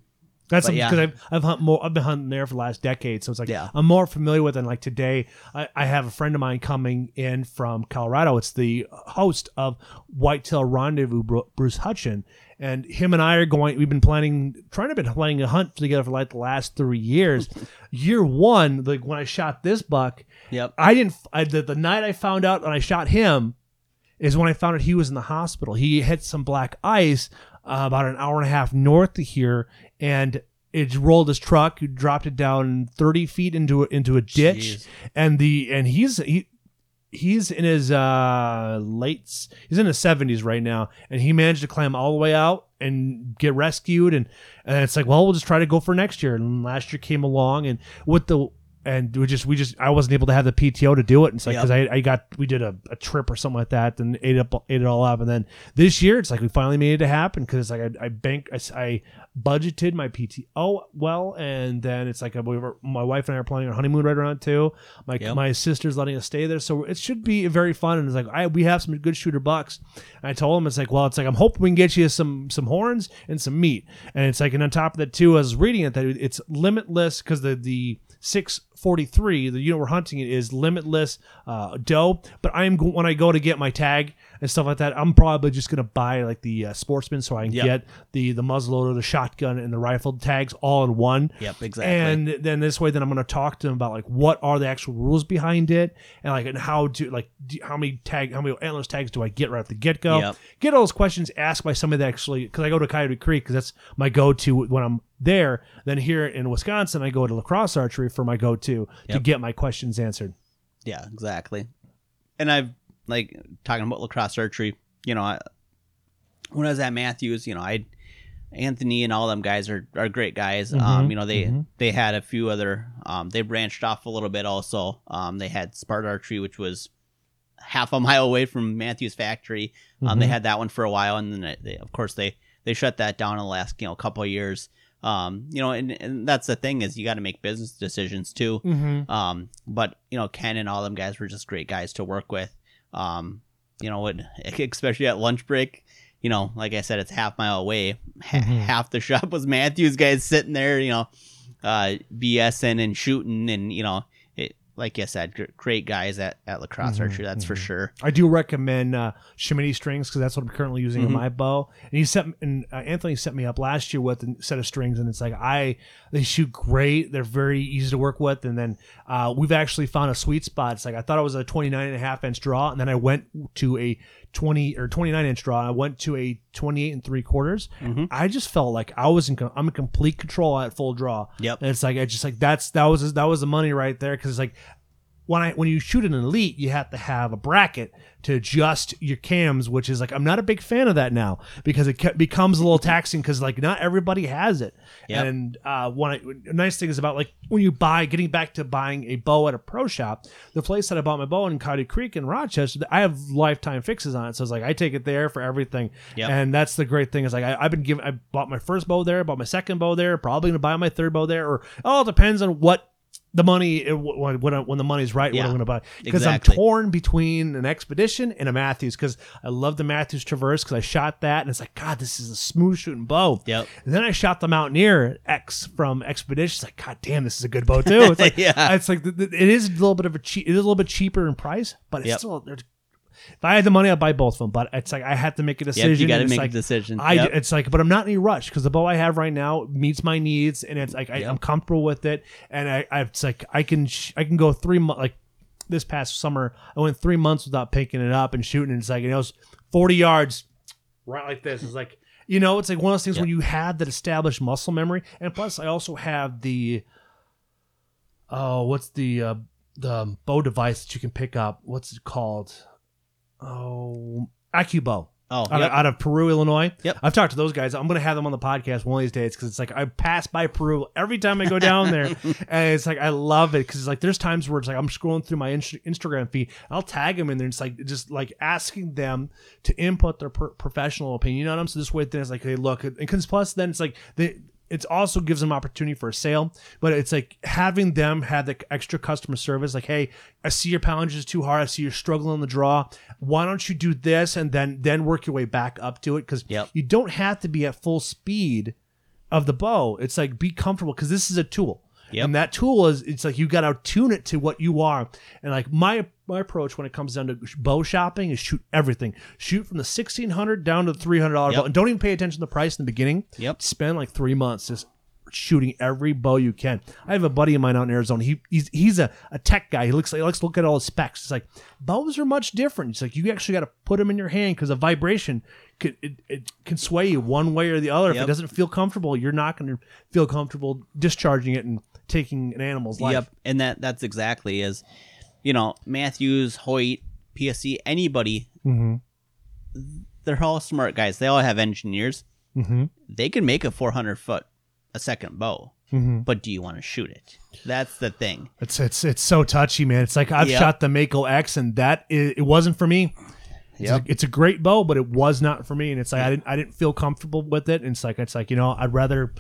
That's because yeah. I've I've, hunt more, I've been hunting there for the last decade, so it's like Yeah. I'm more familiar with it. And like today, I, I have a friend of mine coming in from Colorado. It's the host of Whitetail Rendezvous, Bruce Hutchin, and him and I are going. We've been planning, trying to been planning a hunt together for like the last three years. Year one, like when I shot this buck, Yep. I didn't. I, the, the night I found out when I shot him is when I found out he was in the hospital. He hit some black ice uh, about an hour and a half north of here, and it rolled his truck. Dropped it down thirty feet into a, into a ditch, Jeez. and the and he's he. He's in his uh late he's in his 70s right now and he managed to climb all the way out and get rescued and and it's like well we'll just try to go for next year. And last year came along and with the and we just we just I wasn't able to have the PTO to do it. And it's like because I, I got we did a, a trip or something like that and ate up ate it all up. And then this year it's like we finally made it to happen because it's like I, I bank I budgeted my PTO well, and then it's like uh, we were, my wife and I are planning our honeymoon right around too. My Yep. my sister's letting us stay there, so it should be very fun. And it's like I we have some good shooter bucks. And I told him it's like well it's like I'm hoping we can get you some some horns and some meat. And it's like and on top of that too, I was reading it that it's limitless because the the 643 the unit we're hunting is limitless uh, doe but i'm when i go to get my tag and stuff like that i'm probably just gonna buy like the uh, sportsman so i can Yep. get the the muzzleloader the shotgun and the rifle tags all in one Yep, exactly. and then this way then i'm gonna talk to them about like what are the actual rules behind it and like and how to like do, how many tag how many antlers tags do i get right at the get-go Yep. get all those questions asked by somebody that actually because i go to coyote creek because that's my go-to when i'm there then here in wisconsin i go to La Crosse archery for my go-to to get my questions answered Yeah, exactly. And I've like talking about La Crosse archery. You know, I, when I was at Mathews, you know, I Anthony and all them guys are, are great guys. Um, Mhm, you know, they mhm. they had a few other. Um, they branched off a little bit also. Um, they had Sparta Archery, which was half a mile away from Mathews factory. Um, they Mhm. had that one for a while, and then they, they, of course they they shut that down in the last you know couple of years. Um, you know, and, and that's the thing is you got to make business decisions too. Mm-hmm. Um, but you know, Ken and all them guys were just great guys to work with. Um, you know, what, especially at lunch break. You know, like I said, it's half mile away. Mhm. Half the shop was Mathews guys sitting there. You know, uh, BSing and shooting, and you know, like I said, gr- great guys at, at La Crosse Mhm, archery. That's for mhm. sure. I do recommend uh, Shimini strings because that's what I'm currently using Mhm. in my bow. And he sent and uh, Anthony set me up last year with a set of strings, and it's like I they shoot great. They're very easy to work with, and then uh, we've actually found a sweet spot. It's like I thought it was a 29 and a half inch draw, and then I went to a 20 or 29 inch draw. I went to a 28 and three quarters. Mhm. I just felt like I was in I'm in complete control at full draw. Yep. And it's like I just like that's that was that was the money right there because it's like when I when you shoot an elite, you have to have a bracket to adjust your cams, which is like I'm not a big fan of that now because it ke- becomes a little taxing because like not everybody has it. Yep. And uh, one I- nice thing is about like when you buy, getting back to buying a bow at a pro shop, the place that I bought my bow in Coyote Creek in Rochester, I have lifetime fixes on it, so it's like I take it there for everything. Yep. And that's the great thing is like I, I've been given, I bought my first bow there, bought my second bow there, probably gonna buy my third bow there, or it all depends on what the money when when, when the money's right Yeah, what I'm going to buy because exactly. I'm torn between an Xpedition and a Mathews because I love the Mathews Traverse because I shot that and it's like God this is a smooth shooting bow. Yep. And then I shot the Mountaineer X from Xpedition. It's like God damn this is a good bow too. It's like Yeah. it's like it is a little bit of a cheap. It is a little bit cheaper in price, but it's Yep. still. they're- If I had the money, I'd buy both of them. But it's like I have to make a decision. Yep, you got to make like, a decision. I Yep. it's like, but I'm not in any rush because the bow I have right now meets my needs, and it's like I, Yep. I'm comfortable with it, and I, I it's like I can sh- I can go three months like this past summer I went three months without picking it up and shooting, and it's like you know it's 40 yards right like this. It's like you know it's like one of those things Yep. when you have that established muscle memory, and plus I also have the oh what's the uh, the bow device that you can pick up? What's it called? Oh, AccuBow oh, out, yep. of, out of Peru, Illinois. Yep. I've talked to those guys. I'm gonna have them on the podcast one of these days because it's like I pass by Peru every time I go down there, and it's like I love it because it's like there's times where it's like I'm scrolling through my Instagram feed, I'll tag them in there. And it's like just like asking them to input their per- professional opinion on them. So this way, then it's like, hey, look, and because plus then it's like they. It also gives them opportunity for a sale, but it's like having them have the extra customer service. Like, hey, I see your poundage is too hard. I see you're struggling on the draw. Why don't you do this and then then work your way back up to it? Because Yep. you don't have to be at full speed of the bow. It's like be comfortable because this is a tool. Yep. And that tool is it's like you got to tune it to what you are. And like my my approach when it comes down to bow shopping is shoot everything. Shoot from the sixteen hundred down to the three hundred dollar Yep. bow, and don't even pay attention to the price in the beginning. Yep. Spend like three months just shooting every bow you can. I have a buddy of mine out in Arizona. He he's he's a, a tech guy. He looks like he likes to look at all the specs. It's like bows are much different. It's like you actually got to put them in your hand because a vibration could it, it can sway you one way or the other. If it doesn't feel comfortable, you're not going to feel comfortable discharging it and taking an animal's life. Yep, and that that's exactly as you know Mathews, Hoyt, PSE, anybody. Mm-hmm. They're all smart guys. They all have engineers. Mm-hmm. They can make a 400 foot a second bow, Mm-hmm. but do you want to shoot it? That's the thing. It's it's it's so touchy, man. It's like I've Yep. shot the Mako X, and that i it wasn't for me. It's, Yep. a, it's a great bow, but it was not for me. And it's like I didn't I didn't feel comfortable with it. And it's like it's like you know I'd rather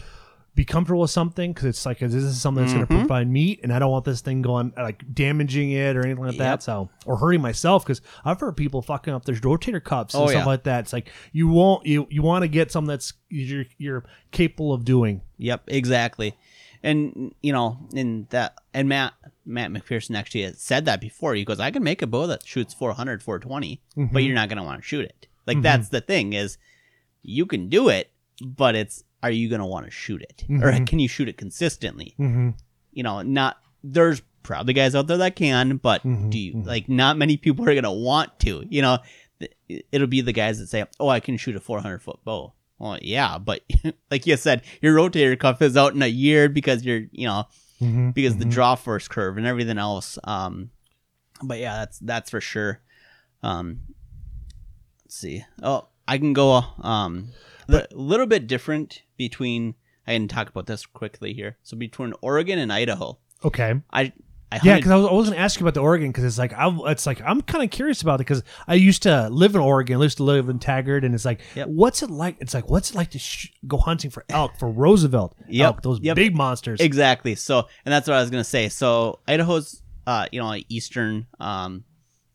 be comfortable with something because it's like this is something that's Mm-hmm. going to provide meat, and I don't want this thing going like damaging it or anything like that. So or hurting myself because I've heard people fucking up their rotator cups and Oh, stuff yeah. like that. It's like you won't you you want to get something that's you're you're capable of doing. Yep, exactly. And you know, in that and Matt Matt McPherson actually said that before. He goes, "I can make a bow that shoots 400, 420, Mm-hmm. but you're not going to want to shoot it." Like that's the thing is you can do it, but it's are you going to want to shoot it? Or Mhm. can you shoot it consistently? Mm-hmm. You know, not there's probably guys out there that can, but Mhm, do you mhm. like not many people are going to want to. You know, it'll be the guys that say, "Oh, I can shoot a 400 foot bow." Well, yeah, but like you said, your rotator cuff is out in a year because you're, you know, Mm-hmm. because the draw force curve and everything else. Um, but yeah, that's that's for sure. Um, let's see. Oh, I can go um, a little bit different between. I can talk about this quickly here. So between Oregon and Idaho, okay. I I Yeah, because I was, I was going to ask you about the Oregon because it's like I, it's like I'm kind of curious about it because I used to live in Oregon, I used to live in Tigard, and it's like, Yep. what's it like? It's like, what's it like to sh- go hunting for elk for Roosevelt? Yep, elk, those yep. big monsters. Exactly. So, and that's what I was gonna say. So, Idaho's, uh, you know, eastern, um,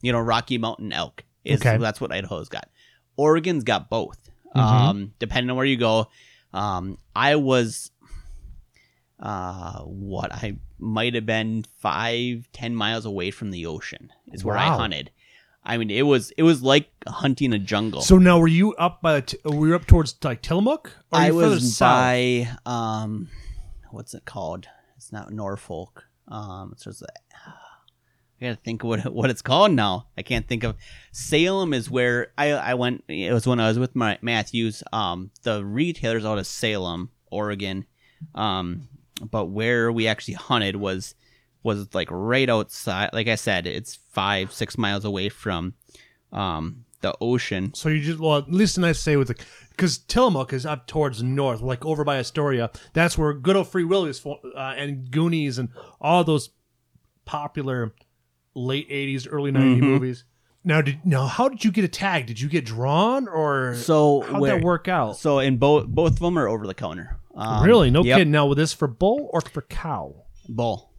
you know, Rocky Mountain elk is Okay. that's what Idaho's got. Oregon's got both. Mhm. Um, depending on where you go. Um, I was, uh, what I might have been five, ten miles away from the ocean is where I hunted. I mean, it was it was like hunting a jungle. So now, were you up by? T- were you up towards like Tillamook? Or I was south? by um, what's it called? It's not Norfolk. Um, it's just I gotta think of what what it's called now. I can't think of. Salem is where I I went. It was when I was with my Mathews. Um, the retailers out of Salem, Oregon. Um, but where we actually hunted was was like right outside. Like I said, it's five six miles away from um the ocean. So you just well, at least nice to say with the because Tillamook is up towards north, like over by Astoria. That's where good old Free Willy is, for, uh, and Goonies and all those popular late '80s, early '90s Mhm. movies. Now, did now how did you get a tag? Did you get drawn or So how'd where- that work out? So in both both of them are over the counter. Um, really? No yep, kidding. Now, with this for bull or for cow? Bull.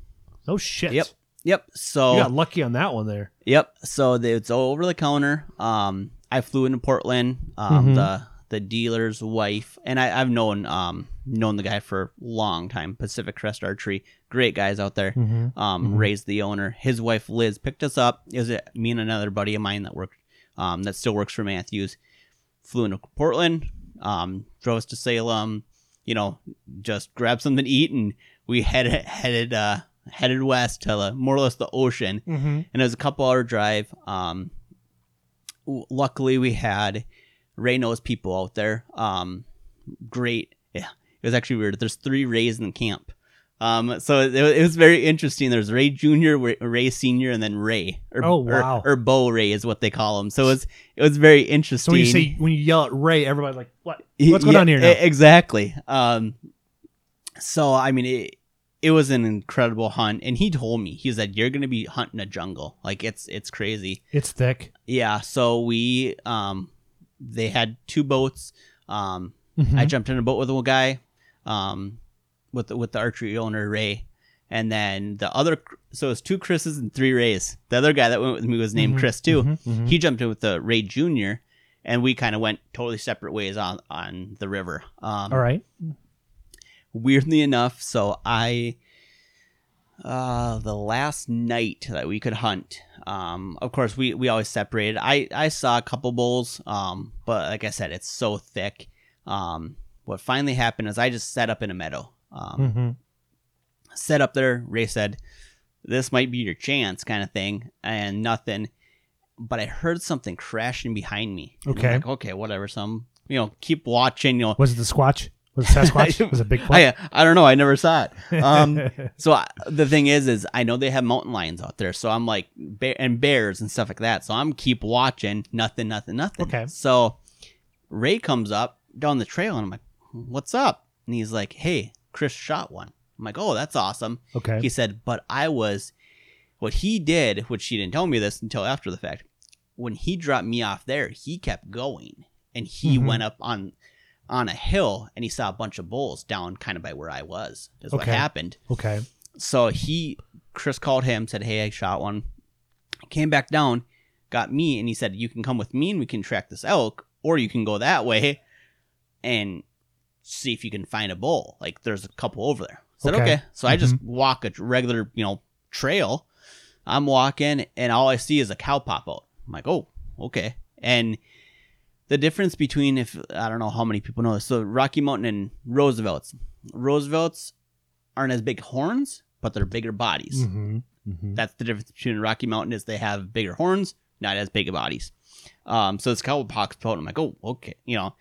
No shit. Yep. Yep. So You got lucky on that one there. Yep. So they, it's all over the counter. Um, I flew into Portland. Um, Mhm. the the dealer's wife, and I, I've known um known the guy for a long time. Pacific Crest Archery, great guys out there. Mm-hmm. Um, Mhm. raised the owner. His wife Liz picked us up. Is it me and another buddy of mine that worked, um, that still works for Mathews. Flew into Portland. Um, drove us to Salem. You know, just grabbed something to eat, and we headed headed uh headed west to the, more or less the ocean Mm-hmm. and it was a couple hour drive. Um, w- luckily we had Ray knows people out there. Um, great. Yeah, it was actually weird. There's three Rays in the camp. Um, so it, it was very interesting. There's Ray Junior, Ray, Ray Senior, and then Ray. Or, Oh, or- wow. Or, Bo Ray is what they call him. So it was it was very interesting. So when you say when you yell at Ray, everybody's like, "What? What's going Yeah, on here now?" Exactly. Um, so I mean, it it was an incredible hunt, and he told me he said you're going to be hunting a jungle, like it's it's crazy. it's thick. Yeah. So we um, they had two boats. Um, Mhm. I jumped in a boat with a guy, um, with the, with the archery owner Ray, and then the other. So it was two Chris's and three Rays. The other guy that went with me was named Mhm, Chris too mhm, mhm. he jumped in with the Ray Junior, and we kind of went totally separate ways on on the river. Um, All right. weirdly enough, so I uh the last night that we could hunt um of course we we always separated i i saw a couple bulls um but like i said it's so thick um what finally happened is i just set up in a meadow um Mm-hmm. set up there ray said this might be your chance kind of thing and nothing but i heard something crashing behind me Okay. like, okay whatever some you know keep watching you know Was it the Squatch? Was it the Sasquatch? was it Bigfoot? I, I don't know. I never saw it. Um, so I, the thing is, is I know they have mountain lions out there. So I'm like, bear, and bears and stuff like that. So I'm keep watching. Nothing, nothing, nothing. Okay. So Ray comes up down the trail, and I'm like, "What's up?" And he's like, "Hey, Chris shot one." I'm like, "Oh, that's awesome." okay. He said, "But I was, what he did, which he didn't tell me this until after the fact. When he dropped me off there, he kept going, and he Mhm. went up on." On a hill, and he saw a bunch of bulls down kind of by where I was. Is what Okay. happened Okay. so he chris called him said hey i shot one came back down got me and he said you can come with me and we can track this elk or you can go that way and see if you can find a bull like there's a couple over there I said Okay. okay, so i just walk a regular you know trail i'm walking and all i see is a cow pop out i'm like oh okay and the difference between if i don't know how many people know this so rocky mountain and roosevelt's roosevelt's aren't as big horns, but they're bigger bodies. Mm-hmm. Mm-hmm. That's the difference between Rocky Mountain is they have bigger horns, not as big of bodies. Um, so this cow pox out. I'm like, oh, okay, you know,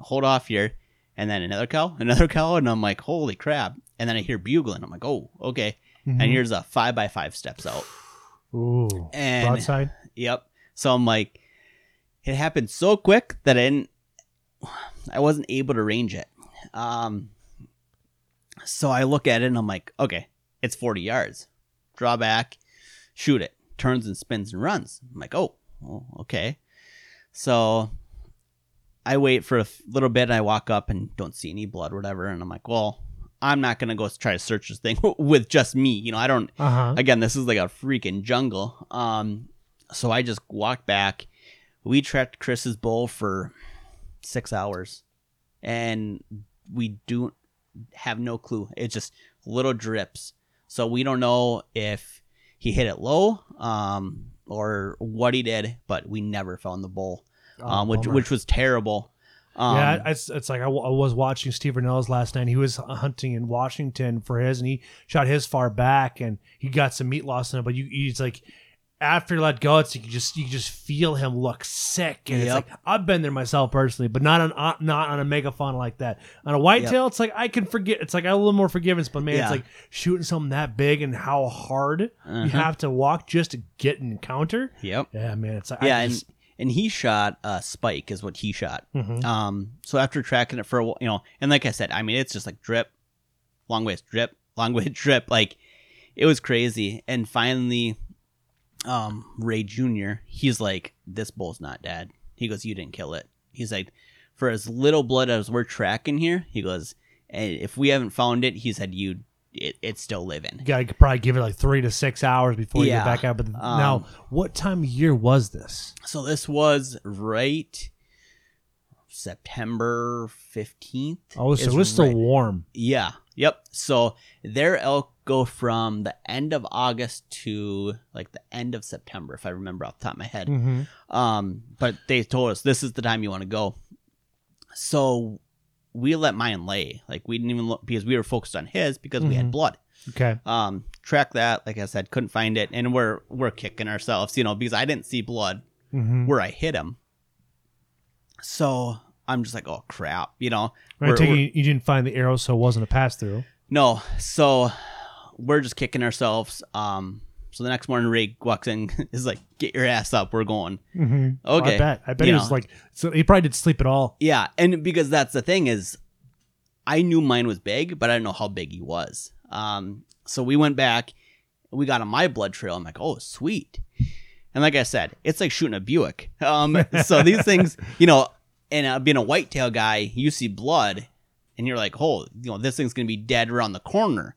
hold off here. And then another cow, another cow, and I'm like, holy crap! And then I hear bugling. I'm like, oh, okay. Mm-hmm. And here's a five by five steps out. Ooh. And Broadside. Yep. So I'm like, it happened so quick that I didn't, I wasn't able to range it. Um, so I look at it and I'm like, okay, it's 40 yards. Draw back, shoot it. Turns and spins and runs. I'm like, oh, well, okay. So I wait for a little bit and I walk up and don't see any blood or whatever. And I'm like, well, I'm not going to go try to search this thing with just me. You know, I don't, Uh huh. again this is like a freaking jungle um so i just walked back we tracked chris's bull for six hours and we do have no clue it's just little drips so we don't know if he hit it low um or what he did but we never found the bull um which which was terrible um yeah, it's, it's like I, w- I was watching Steve Rinella's last night. He was hunting in Washington for his, and he shot his far back, and he got some meat loss in it. But you, he's like, after he let go, it's you just you just feel him look sick, and it's like I've been there myself personally, but not on uh, not on a megafauna like that. On a whitetail, it's like I can forget. It's like I have a little more forgiveness, but man, Yeah. it's like shooting something that big and how hard Uh-huh. you have to walk just to get an encounter. yep Yeah, man, it's like yeah I just, and he shot a spike is what he shot Mhm. Um, so after tracking it for a while, you know, and like I said, I mean, it's just like drip, long ways drip, long way drip. Like it was crazy. And finally, um, Ray Jr., he's like, this bull's not dead. He goes, you didn't kill it. He's like, for as little blood as we're tracking here, he goes, and if we haven't found it, he said, you, it, it's still living. You gotta probably give it like three to six hours before you Yeah. get back out. But Um, now, what time of year was this? So this was right September 15th. Oh, so is it was still warm. Yeah. Yep. So their elk go from the end of August to like the end of September, if I remember off the top of my head. Mm-hmm. Um, but they told us this is the time you want to go. So we let mine lay. Like we didn't even look because we were focused on his because we had Mhm. blood. Okay. Um, track that, like I said, couldn't find it, and we're we're kicking ourselves, you know, because I didn't see blood Mm-hmm. where I hit him. So I'm just like, oh crap, you know. Take we're- you, you didn't find the arrow, so it wasn't a pass through. No, so we're just kicking ourselves. Um, so the next morning, Ray walks in, is like, "Get your ass up, we're going." Mm-hmm. Okay, I bet. I bet You he was know. like, so he probably didn't sleep at all. Yeah, and because that's the thing is, I knew mine was big, but I didn't know how big he was. Um, so we went back, we got on my blood trail. I'm like, "Oh, sweet." And like I said, it's like shooting a Buick. Um, so these things, you know, and uh, being a whitetail guy, you see blood, and you're like, "Oh, you know, this thing's gonna be dead around the corner."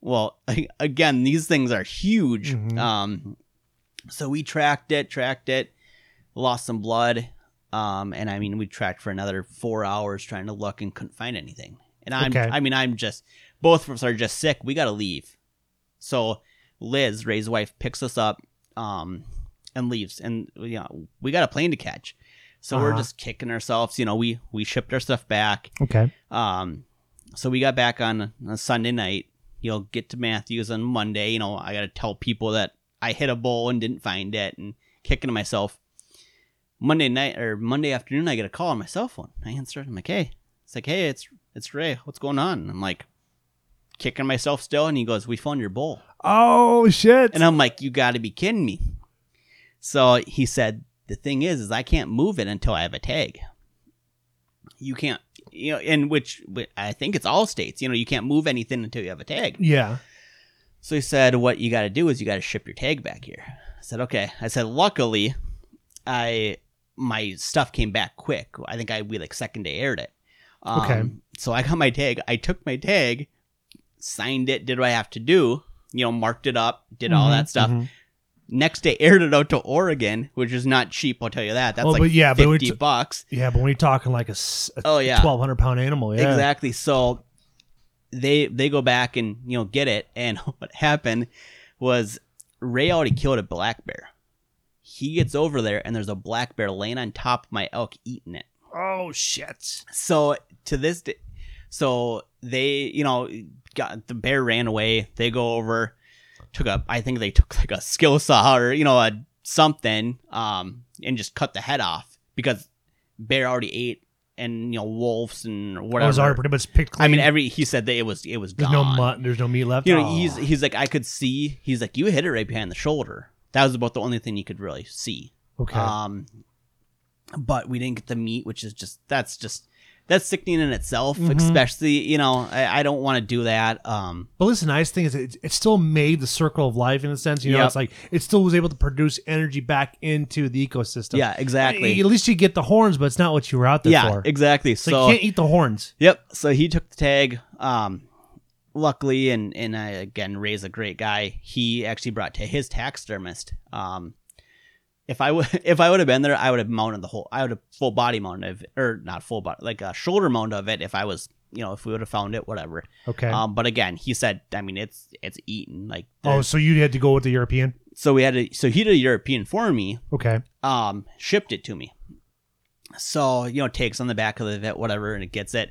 Well, again, these things are huge. Mhm. Um, so we tracked it, tracked it, lost some blood, um, and I mean, we tracked for another four hours trying to look and couldn't find anything. And I'm, Okay. I mean, I'm just, both of us are just sick. We got to leave. So Liz, Ray's wife, picks us up um, and leaves. And, you know, we got a plane to catch. So we're Uh-huh. just kicking ourselves. You know, we, we shipped our stuff back. Okay. Um, so we got back on a Sunday night. You'll get to Mathews on Monday. You know, I got to tell people that I hit a bowl and didn't find it and kicking to myself. Monday night or Monday afternoon, I get a call on my cell phone. I answer it. I'm like, hey, it's like, hey, it's it's Ray. What's going on? And I'm like, kicking myself still. And he goes, we found your bowl. Oh shit. And I'm like, you got to be kidding me. So he said, the thing is, is I can't move it until I have a tag. You can't, you know, in which I think it's all states. You know, you can't move anything until you have a tag. yeah. So he said, what you got to do is you got to ship your tag back here. I said, okay. I said, luckily, I my stuff came back quick. I think I we like second day aired it. Um, Okay. So I got my tag. I took my tag, signed it, did what I have to do. You know, marked it up, did all Mhm, that stuff. mhm. Next day, aired it out to Oregon, which is not cheap. I'll tell you that. That's Well, like but yeah, but fifty t- bucks. Yeah, but when you're talking like a Oh, yeah. twelve hundred pound animal, yeah. Exactly. So they they go back and you know get it, and what happened was Ray already killed a black bear. He gets over there, and there's a black bear laying on top of my elk eating it. Oh shit. So to this day, so they you know got the bear ran away. They go over, took a I think they took like a skill saw or you know a something um and just cut the head off because bear already ate and you know wolves and I whatever. was already pretty much picked clean. I mean, every he said that it was it was there's gone. no mut, there's no meat left. You know, Oh. he's he's like I could see. He's like you hit it right behind the shoulder. That was about the only thing you could really see. okay. Um, but we didn't get the meat, which is just that's just that's sickening in itself. Mhm. Especially you know I, I don't want to do that. Um, But listen, the nice thing is it, it still made the circle of life in a sense. You know, Yep. it's like it still was able to produce energy back into the ecosystem. yeah, exactly. At least you get the horns, but it's not what you were out there Yeah, for. exactly. So, So you can't eat the horns. Yep. So he took the tag. Um, luckily, and and I again Ray's a great guy. He actually brought to his taxidermist. Um, if I would if I would have been there, I would have mounted the whole. I would have full body mounted it, or not full body, like a shoulder mount of it. If I was, you know, if we would have found it, whatever. Okay. Um, but again, he said, I mean, it's it's eaten. Like, oh, so you had to go with the European? so we had to. So he did a European for me Okay. um, shipped it to me. So, you know, takes on the back of the vet, whatever, and it gets it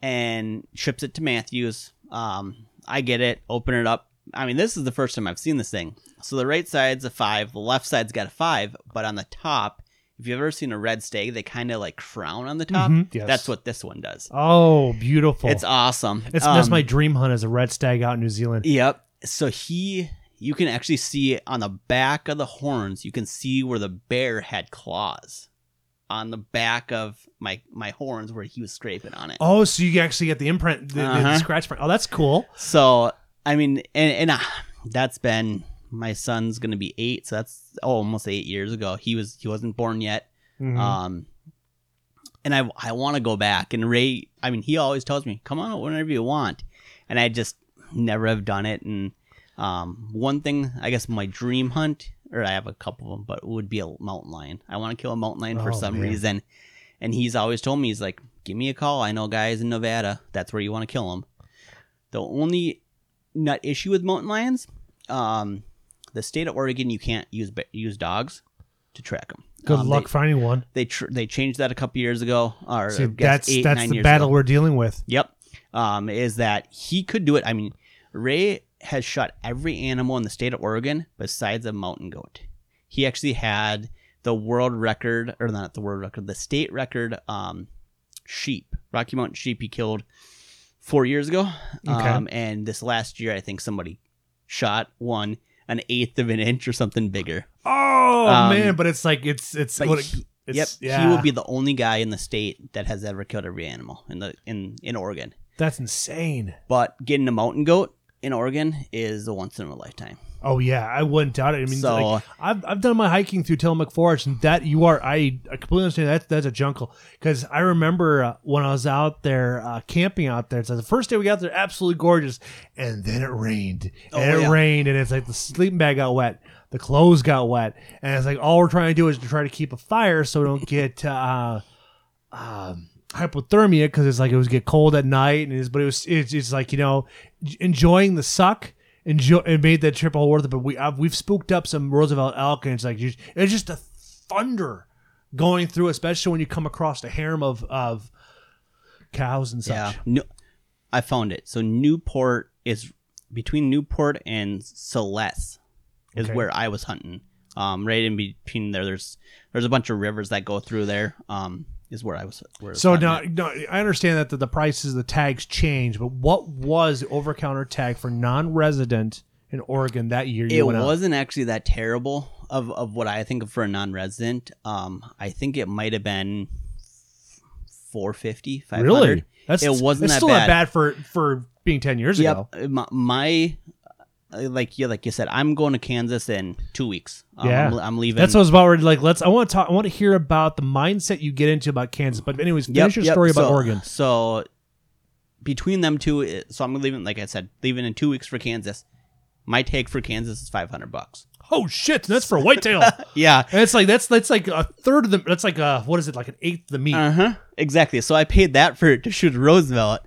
and ships it to Mathews. Um, I get it, open it up. I mean, this is the first time I've seen this thing. So the right side's a five, the left side's got a five, but on the top, if you've ever seen a red stag, they kind of like crown on the top. Mhm, yes. That's what this one does. Oh, beautiful. It's awesome. It's, that's Um, my dream hunt as a red stag out in New Zealand. Yep. So he, you can actually see on the back of the horns, you can see where the bear had claws on the back of my my horns where he was scraping on it. Oh, so you actually get the imprint, the, the Uh-huh. scratch print. Oh, that's cool. So I mean, and and uh, that's been my son's gonna be eight, so that's oh, almost eight years ago. He was he wasn't born yet. Mhm. Um, and I I want to go back. And Ray, I mean, he always tells me, "Come on, whenever you want," and I just never have done it. And um, one thing, I guess, my dream hunt, or I have a couple of them, but it would be a mountain lion. I want to kill a mountain lion for Oh, some man. reason. And he's always told me, he's like, "Give me a call. I know guys in Nevada. That's where you want to kill them." The only nut issue with mountain lions, um, the state of Oregon, you can't use use dogs to track them. Good Um, luck They, finding one. they tr- they changed that a couple years ago, or See, that's eight, that's the battle ago. we're dealing with. Yep, um, is that he could do it. I mean, Ray has shot every animal in the state of Oregon besides a mountain goat. He actually had the world record, or not the world record, the state record um, sheep, Rocky Mountain sheep. He killed four years ago, Okay. um, and this last year, I think somebody shot one an eighth of an inch or something bigger. Oh Um, man, but it's like it's it's, what he- it's yep, yeah. he will be the only guy in the state that has ever killed every animal in the in in Oregon. That's insane. But getting a mountain goat in Oregon is a once in a lifetime. Oh yeah, I wouldn't doubt it. I mean, So- like, I've I've done my hiking through Tillamook Forest, and that you are I, I completely understand that that's a jungle because I remember uh, when I was out there uh, camping out there. So the first day we got there, absolutely gorgeous, and then it rained, and Oh, it yeah. rained, and it's like the sleeping bag got wet, the clothes got wet, and it's like all we're trying to do is to try to keep a fire so we don't get uh, um, hypothermia because it's like it was get cold at night, and it's, but it was it's, it's like you know enjoying the suck. Enjoy and made that trip all worth it. But we I've, we've spooked up some Roosevelt elk, and it's like you- it's just a thunder going through, especially when you come across a harem of of cows and such. Yeah. No, I found it. So Newport is between Newport and Siletz is Okay. where I was hunting. Um, right in between there, there's there's a bunch of rivers that go through there. Um, is where I was. Where So now, no, I understand that the, the prices, the tags change, but what was the over counter tag for non-resident in Oregon that year? You it wasn't actually that terrible of, of what I think of for a non-resident. Um, I think it might have been 450, 500. really. That's it wasn't that still bad. not bad for for being ten years ago. Yep. My, my uh, like yeah, like you said, I'm going to Kansas in two weeks. Um, Yeah. I'm, I'm leaving. That's what I was about. Like, let's. I want to talk. I want to hear about the mindset you get into about Kansas. But anyways, finish Yep, your yep. story about So- Oregon. So between them two, so I'm leaving. Like I said, leaving in two weeks for Kansas. My take for Kansas is 500 bucks. Oh shit! That's for a whitetail. Yeah. and it's like that's that's like a third of the. That's like a what is it? Like an eighth of the meat. Uh huh. Exactly. So I paid that for to shoot Roosevelt.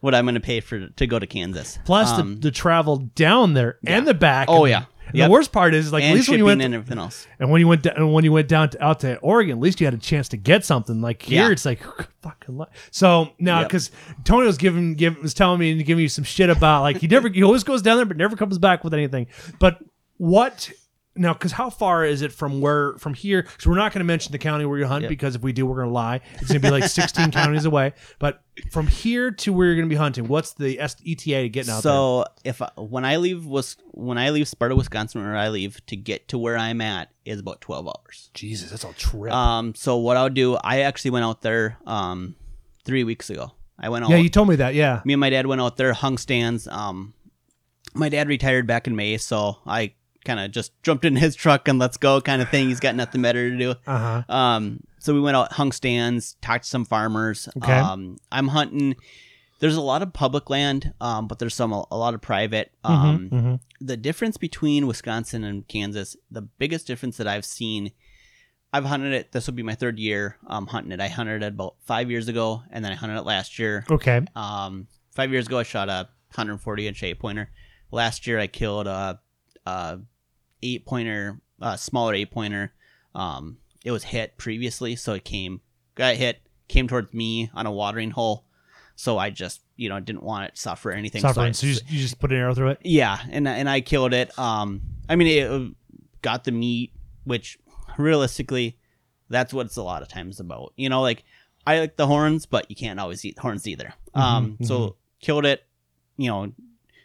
What I'm going to pay for to go to Kansas. Plus Um, the, the travel down there and the back. Oh, And- yeah. Yep. The worst part is like at least when you went and everything else. And when you went down, when you went down to, out to Oregon, at least you had a chance to get something. Like here, Yeah. it's like fucking. Li- so now, Yep. because Tony was giving, give, was telling me and giving me some shit about like he never, he always goes down there, but never comes back with anything. But what now? Because how far is it from where from here? Because we're not going to mention the county where you hunt Yep. because if we do, we're going to lie. It's going to be like 16 counties away. But from here to where you're going to be hunting, what's the ETA to getting out there? So if I, when I leave was when I leave Sparta, Wisconsin, where I leave to get to where I'm at is about 12 hours. Jesus, that's a trip. Um, so what I'll do, I actually went out there um three weeks ago. I went out. yeah, you told me that. Yeah. me and my dad went out there, hung stands. Um, my dad retired back in May, so I kind of just jumped in his truck and let's go kind of thing. He's got nothing better to do. Uh huh. Um, so we went out, hung stands, talked to some farmers. Okay. Um, I'm hunting. There's a lot of public land, um, but there's some a, a lot of private. Um, hmm the difference between Wisconsin and Kansas, the biggest difference that I've seen, I've hunted it. This will be my third year um, hunting it. I hunted it about five years ago, and then I hunted it last year. Okay. Um, five years ago, I shot a 140 inch eight pointer. Last year, I killed a, a eight pointer, a smaller eight pointer. Um, it was hit previously, so it came, got hit, came towards me on a watering hole. So I just, you know, didn't want it to suffer anything. Suffering. I- So you just, you just put an arrow through it. yeah, and and I killed it. Um, I mean, it uh, got the meat, which realistically, that's what it's a lot of times about. You know, like I like the horns, but you can't always eat horns either. Um, mhm. so killed it. You know,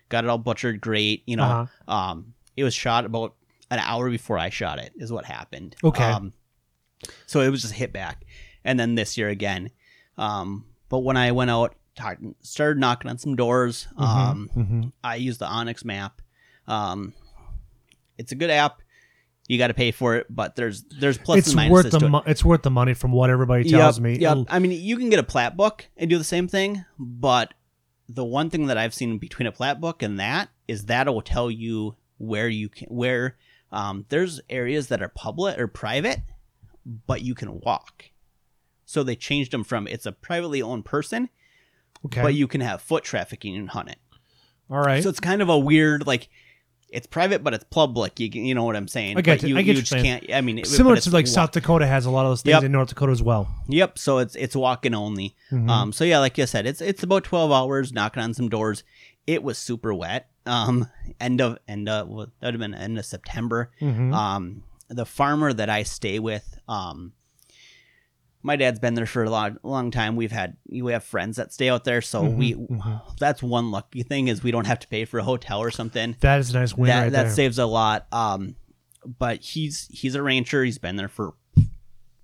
got it all butchered, great. You know, Uh-huh. um, it was shot about an hour before I shot it. Is what happened. Okay. Um, so it was just hit back, and then this year again. Um, but when I went out, started knocking on some doors. Um, hmm I use the onX map. Um, it's a good app. You got to pay for it, but there's there's plus It's worth the to it. mo- it's worth the money from what everybody tells Yep, me. Yep. It'll- I mean, you can get a plat book and do the same thing, but the one thing that I've seen between a plat book and that is that it will tell you where you can where um, there's areas that are public or private, but you can walk. So they changed them from it's a privately owned person, Okay. but you can have foot trafficking and hunt it. All right. So it's kind of a weird like it's private but it's public. You you know what I'm saying? I get But you. you, I get you just can't. I mean, it- Similar to like wa- South Dakota has a lot of those things Yep. in North Dakota as well. Yep. So it's it's walking only. Mhm. Um. So yeah, like you said, it's it's about 12 hours knocking on some doors. It was super wet. Um. End of end of well, that would have been end of September. Mhm. Um. The farmer that I stay with. Um. My dad's been there for a long, long time. We've had we have friends that stay out there, so Mhm, we mhm. that's one lucky thing is we don't have to pay for a hotel or something that is a nice win that right that there. saves a lot. Um, but he's he's a rancher. He's been there for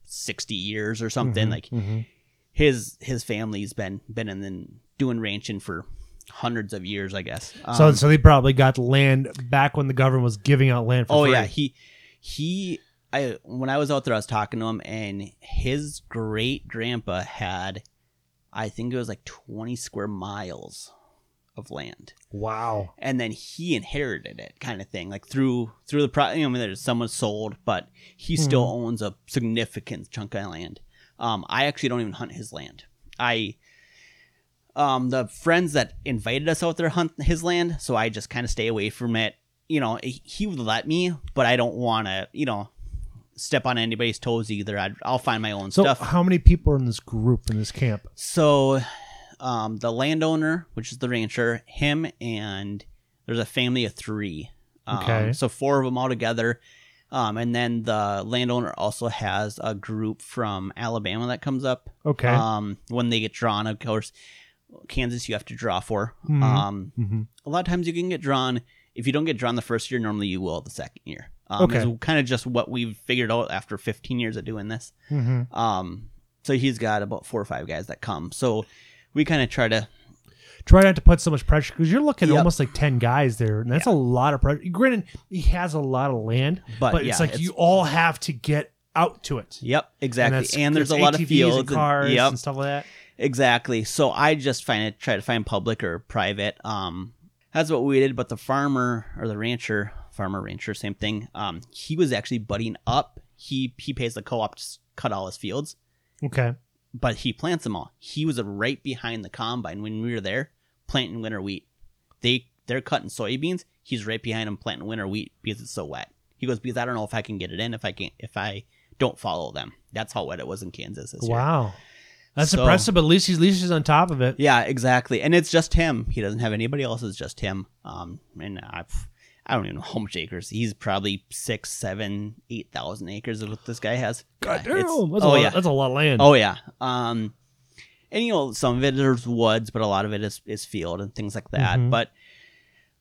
sixty years or something. Mhm, Like mhm. his his family's been been in doing ranching for hundreds of years, I guess. so Um, so they probably got land back when the government was giving out land for oh free. yeah, he he. I when I was out there, I was talking to him, and his great grandpa had, I think it was like twenty square miles of land. Wow. and then he inherited it kind of thing like through through the pro you know, I mean, there's someone sold but he still owns a significant chunk of land um i actually don't even hunt his land I um the friends that invited us out there hunt his land, so I just kind of stay away from it. You know, he would let me, but I don't want to, you know, step on anybody's toes either. I'd, I'll find my own So stuff. how many people are in this group in this camp? So, um, the landowner, which is the rancher, him and there's a family of three. Um, Okay. So four of them all together. Um, and then the landowner also has a group from Alabama that comes up. Okay. Um, when they get drawn, of course, Kansas you have to draw for. Mhm. Um, Mhm. a lot of times you can get drawn. If you don't get drawn the first year, normally you will the second year. Um, Okay. It's kind of just what we've figured out after 15 years of doing this. Mhm. Um, so he's got about four or five guys that come. So we kind of try to, Try not to put so much pressure because you're looking Yep. almost like ten guys there, and that's a lot of pressure. Granted, he has a lot of land, But, but, yeah, it's like it's- you all have to get out to it. yep, exactly. And, that's- there's a lot of fields and cars and, yep, and stuff like that. Exactly. So I just find it, try to find public or private. Um, that's what we did. But the farmer or the rancher, farmer rancher, same thing. Um, he was actually budding up. He he pays the co-op to cut all his fields. Okay. but he plants them all. He was right behind the combine when we were there planting winter wheat. They they're cutting soybeans. He's right behind them planting winter wheat because it's so wet. He goes because I don't know if I can get it in if I can't if I don't follow them. That's how wet it was in Kansas this year. Wow. That's So- impressive, but at least he's at least he's on top of it. Yeah, exactly. And it's just him. He doesn't have anybody else. It's just him. Um, and I've I don't even know how much acres. He's probably six, seven, eight thousand acres of what this guy has. God Yeah, damn, that's, a oh lot, yeah, that's a lot of land. Oh yeah. Um and you know some of it is woods, but a lot of it is, is field and things like that. Mhm. But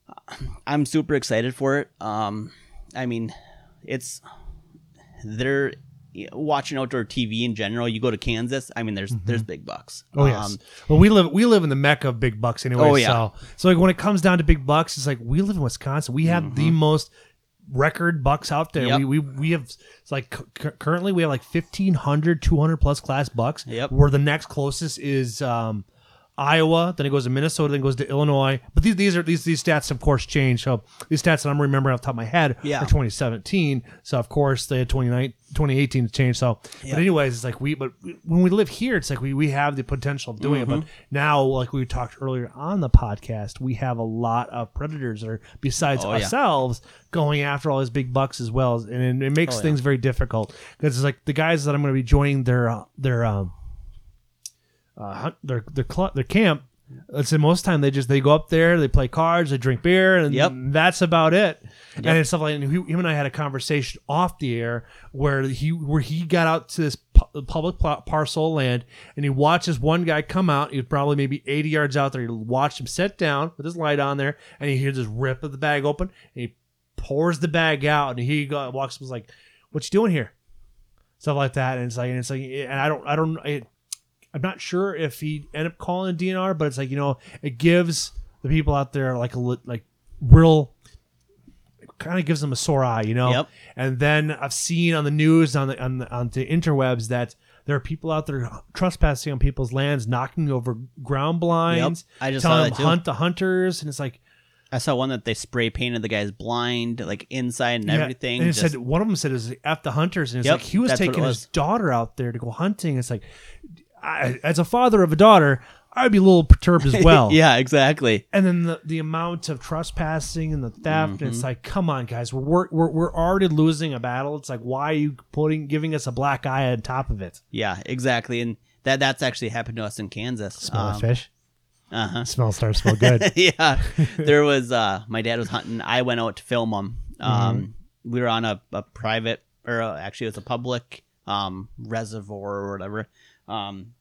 uh, I'm super excited for it. Um I mean, it's they're watching outdoor TV in general. You go to Kansas, I mean there's there's big bucks. Oh yes. Um, well, we live we live in the mecca of big bucks anyway. Oh, yeah. So so like when it comes down to big bucks, it's like we live in Wisconsin. We have the most record bucks out there. Mm-hmm. Yep. We, we we have it's like cu- currently we have like 1500 200 plus class bucks. Yep. Where the next closest is um Iowa, then it goes to Minnesota, then it goes to Illinois. But these these are these these stats of course change. So these stats that I'm remembering off the top of my head Yeah. are 2017. So of course they had 29 2018 to change. So Yep. but anyways, it's like we but when we live here, it's like we we have the potential of doing it. Mm-hmm. But now, like we talked earlier on the podcast, we have a lot of predators that are besides Oh, yeah. ourselves going after all these big bucks as well, and it, it makes Oh, yeah. things very difficult because it's like the guys that I'm going to be joining their uh, their um uh, hunt, their their cl- their camp. Let's say most time they just they go up there, they play cards, they drink beer, and Yep. that's about it. And it's stuff like and he, him and I had a conversation off the air where he where he got out to this pu- public pl- parcel of land and he watches one guy come out. He was probably maybe eighty yards out there. He watched him sit down with his light on there, and he hears this rip of the bag open, and he pours the bag out, and he go, walks up and was like, "What you doing here?" Stuff like that, and it's like, and it's like, and I don't, I don't, I, I'm not sure if he ended up calling a DNR, but it's like you know, it gives the people out there like a like real, kind of gives them a sore eye, you know. Yep. And then I've seen on the news on the on the, on the interwebs that there are people out there trespassing on people's lands, knocking over ground blinds, I just saw telling them too. hunt the hunters, and it's like I saw one that they spray painted the guy's blind, like inside and Yeah, everything. And it just- said one of them said it was F the hunters, and it's Yep, like he was that's what it taking his daughter out there to go hunting. It's like, I, as a father of a daughter, I'd be a little perturbed as well. yeah, exactly. And then the, the amount of trespassing and the theft, and Mm-hmm. it's like, come on, guys, we're, we're we're already losing a battle. It's like, why are you putting giving us a black eye on top of it? Yeah, exactly. And that that's actually happened to us in Kansas. Smell the fish. Uh huh. Smell starts smell good. yeah, there was. uh My dad was hunting. I went out to film them. Um, we were on a, a private, or uh actually, it was a public um reservoir or whatever. Um,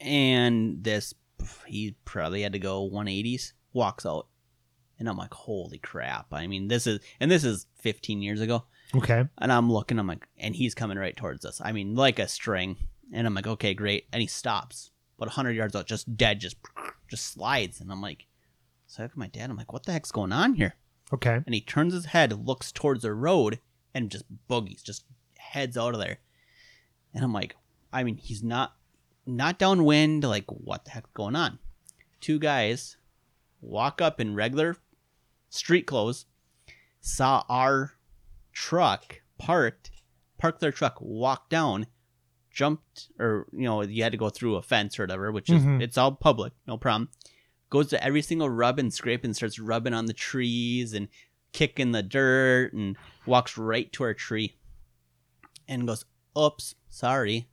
and this he probably had to go 180s. Walks out, and I'm like, holy crap! I mean, this is and this is 15 years ago. okay. And I'm looking, I'm like, and he's coming right towards us. I mean, like a string. And I'm like, okay, great. And he stops, but 100 yards out, just dead, just just slides. And I'm like, so I look at my dad. I'm like, what the heck's going on here? Okay. And he turns his head, looks towards the road, and just boogies, just heads out of there. And I'm like, I mean, he's not not downwind. Like, what the heck's going on? Two guys walk up in regular street clothes, saw our truck parked, parked their truck, walk down, jumped or you know you had to go through a fence or whatever, which is Mhm. it's all public, no problem. Goes to every single rub and scrape and starts rubbing on the trees and kicking the dirt and walks right to our tree and goes, "Oops, sorry."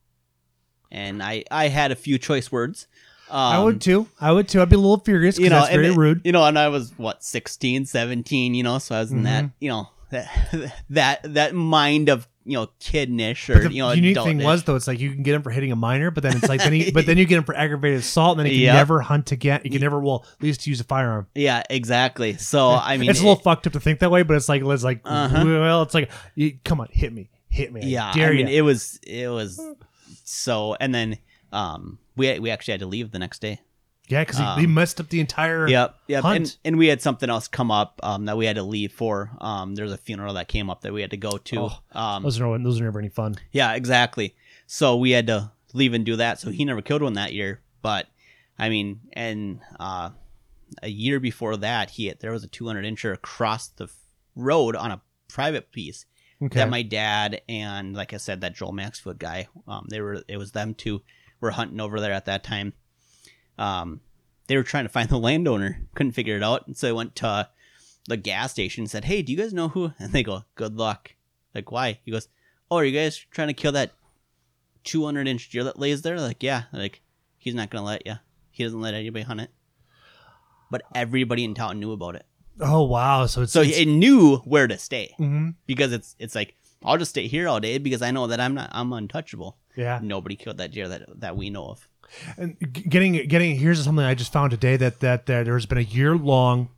And I I had a few choice words. Um, I would too. I would too. I'd be a little furious because that's and very it- rude. You know, and I was what 16, 17, you know, so I was in that, Mhm. you know, that that that mind of, you know, kidnish or the you know, the unique thing was though, it's like you can get him for hitting a minor, but then it's like then he, but then you get him for aggravated assault, and then he can Yep. never hunt again. You can never, well, at least use a firearm. Yeah, exactly. So I mean it's a little it- fucked up to think that way, but it's like it's like Uh-huh. well, it's like you, come on, hit me, hit me. I yeah, dare I mean ya. it was it was so and then um we we actually had to leave the next day. yeah, because he, um, he messed up the entire. Yep, yep. Hunt. And and we had something else come up um that we had to leave for. Um there's a funeral that came up that we had to go to. Oh, um Those are those are never any fun. Yeah, exactly. So we had to leave and do that. So he never killed one that year. But I mean, and uh, a year before that, he had, there was a 200 incher across the road on a private piece Okay. that my dad and, like I said, that Joel Maxfield guy. Um, they were it was them two were hunting over there at that time. Um, they were trying to find the landowner, couldn't figure it out, and so they went to the gas station and said, "Hey, do you guys know who?" And they go, "Good luck." Like, why? He goes, "Oh, are you guys trying to kill that 200 inch deer that lays there?" Like, yeah. Like, he's not gonna let you. He doesn't let anybody hunt it. But everybody in town knew about it, oh wow, so it's so it's, it knew where to stay mhm. because it's it's like I'll just stay here all day because I know that I'm not I'm untouchable. yeah. Nobody killed that deer that that we know of. And getting getting here's something I just found today that that, that there's been a year long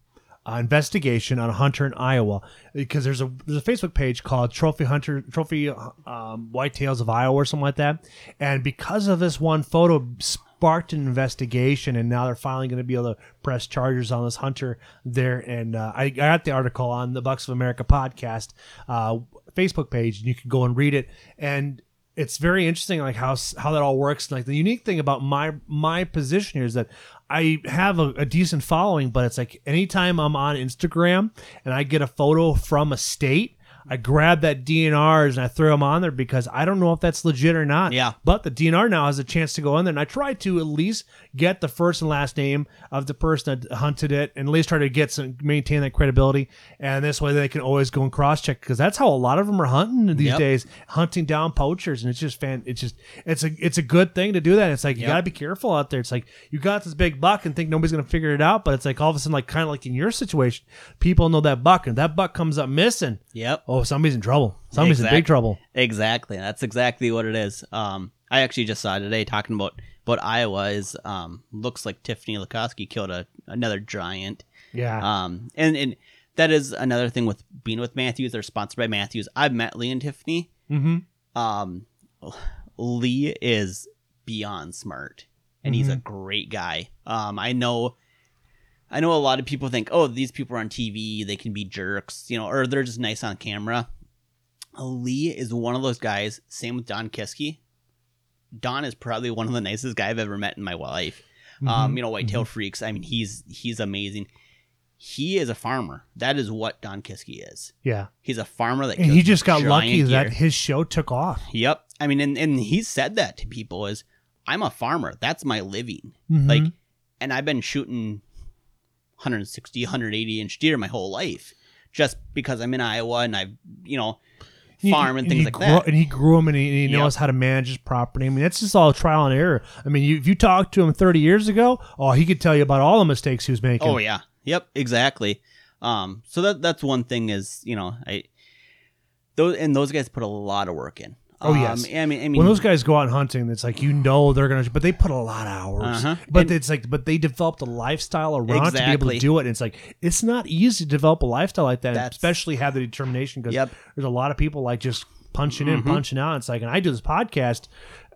uh, investigation on a hunter in Iowa because there's a there's a Facebook page called Trophy Hunter Trophy um, Whitetails of Iowa or something like that, and because of this one photo sparked an investigation, and now they're finally going to be able to press charges on this hunter there. And uh, I, I got the article on the Bucks of America podcast uh, Facebook page, and you can go and read it and it's very interesting like how how that all works like the unique thing about my my position here is that i have a, a decent following but it's like anytime i'm on instagram and i get a photo from a state i grab that dnrs and i throw them on there because i don't know if that's legit or not Yeah. but the dnr now has a chance to go in there and i try to at least get the first and last name of the person that hunted it and at least try to get some maintain that credibility and this way they can always go and cross check because that's how a lot of them are hunting these Yep. days hunting down poachers and it's just fan it's just it's a it's a good thing to do that it's like you Yep. got to be careful out there it's like you got this big buck and think nobody's gonna figure it out but it's like all of a sudden like kind of like in your situation people know that buck and that buck comes up missing Yep. Oh somebody's in trouble somebody's in big trouble Exactly. That's exactly what it is. Um, I actually just saw today talking about but Iowa is um looks like Tiffany Lakosky killed a another giant. yeah Um, and and that is another thing with being with Mathews. They're sponsored by Mathews. I've met Lee and Tiffany. mm-hmm Um, Lee is beyond smart, and he's a Mm-hmm. great guy. Um, I know. I know a lot of people think, oh, these people are on TV, they can be jerks, you know, or they're just nice on camera. Lee is one of those guys. Same with Don Kisky. Don is probably one of the nicest guy I've ever met in my life. Mm-hmm. Um, you know, Whitetail Freaks. I mean, he's he's amazing. He is a farmer. That is what Don Kisky is. yeah He's a farmer that and he just got lucky that his show took off Yep. I mean, and, and he said that to people is, I'm a farmer. That's my living. Mhm. Like, and I've been shooting 160, 180 inch deer my whole life just because I'm in Iowa and I've, you know, farm and things he like grew- that. And he grew them and he, and he Yep. knows how to manage his property. I mean, that's just all trial and error. I mean, you, if you talked to him 30 years ago, oh, he could tell you about all the mistakes he was making. Oh yeah. Yep, exactly. Um, so that that's one thing is, you know, I those and those guys put a lot of work in. Oh, Um, yes. I mean, I mean, when those guys go out hunting, it's like you know they're gonna, but they put a lot of hours. Uh-huh. But And- it's like, but they developed a lifestyle around it to be able to do it. And it's like it's not easy to develop a lifestyle like that, That's- especially have the determination because Yep. there's a lot of people like just punching in, Mhm. punching out. It's like, and I do this podcast.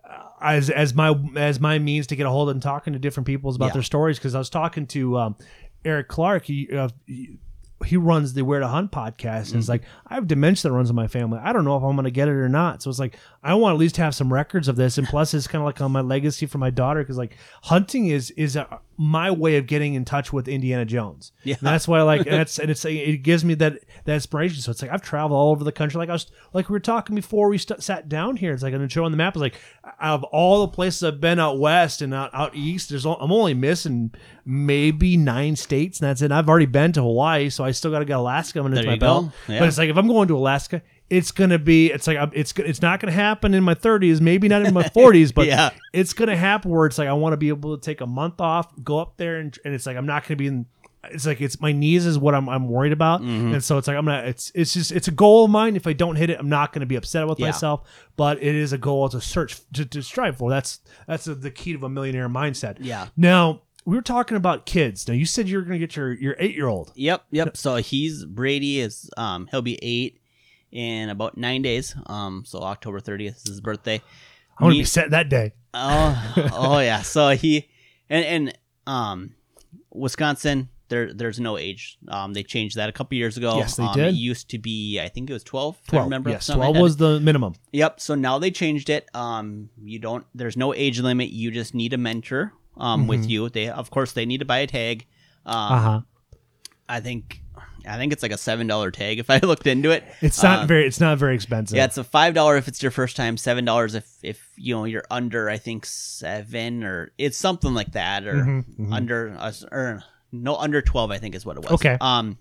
uh, As, as my as my means to get a hold of and talking to different people about Yeah. their stories because I was talking to um, Eric Clark he, uh, he- he runs the Where to Hunt podcast, and Mm-hmm. it's like I have dementia that runs in my family. I don't know if I'm going to get it or not. So it's like I want at least to have some records of this, and plus it's kind of like on my legacy for my daughter because like hunting is is a, my way of getting in touch with Indiana Jones. Yeah. And that's why I like and that's and it's it gives me that that inspiration. So it's like I've traveled all over the country. Like I was like we were talking before we st- sat down here. It's like on the show on the map. It's like out of all the places I've been out west and out, out east, there's o- I'm only missing maybe nine states, and that's it. I've already been to Hawaii, so I still got to get Alaska under my go. belt. Yeah. But it's like if I'm going to Alaska. It's gonna be. It's like it's it's not gonna happen in my 30s, maybe not in my 40s, but Yeah. it's gonna happen where it's like I want to be able to take a month off, go up there, and, and it's like I'm not gonna be in. It's like it's my knees is what I'm I'm worried about, Mm-hmm. and so it's like I'm gonna. It's it's just it's a goal of mine. If I don't hit it, I'm not gonna be upset with Yeah. myself. But it is a goal to search to, to strive for. That's that's the key to a millionaire mindset. Yeah. Now we were talking about kids. Now you said you were gonna get your your eight year old. Yep, yep. So he's Brady is um he'll be eight in about nine days. Um, so October thirtieth is his birthday. I want to be set that day. Oh, oh yeah. So he and and um, Wisconsin. There, there's no age. Um, they changed that a couple years ago. Yes, they um, did. It used to be, I think it was 12. if I Twelve. remember. yes, the top of my twelve head. was the minimum. Yep. So now they changed it. Um, you don't. There's no age limit. You just need a mentor. Um, with you, they of course they need to buy a tag. Um, Mm-hmm. Uh huh. I think, I think it's like a seven dollar tag if I looked into it. It's not Um, very. It's not very expensive. Yeah, it's a five dollar if it's your first time, seven dollars if if you know you're under I think seven or it's something like that or Mhm, mhm. under us or no under twelve I think is what it was. Okay. Um,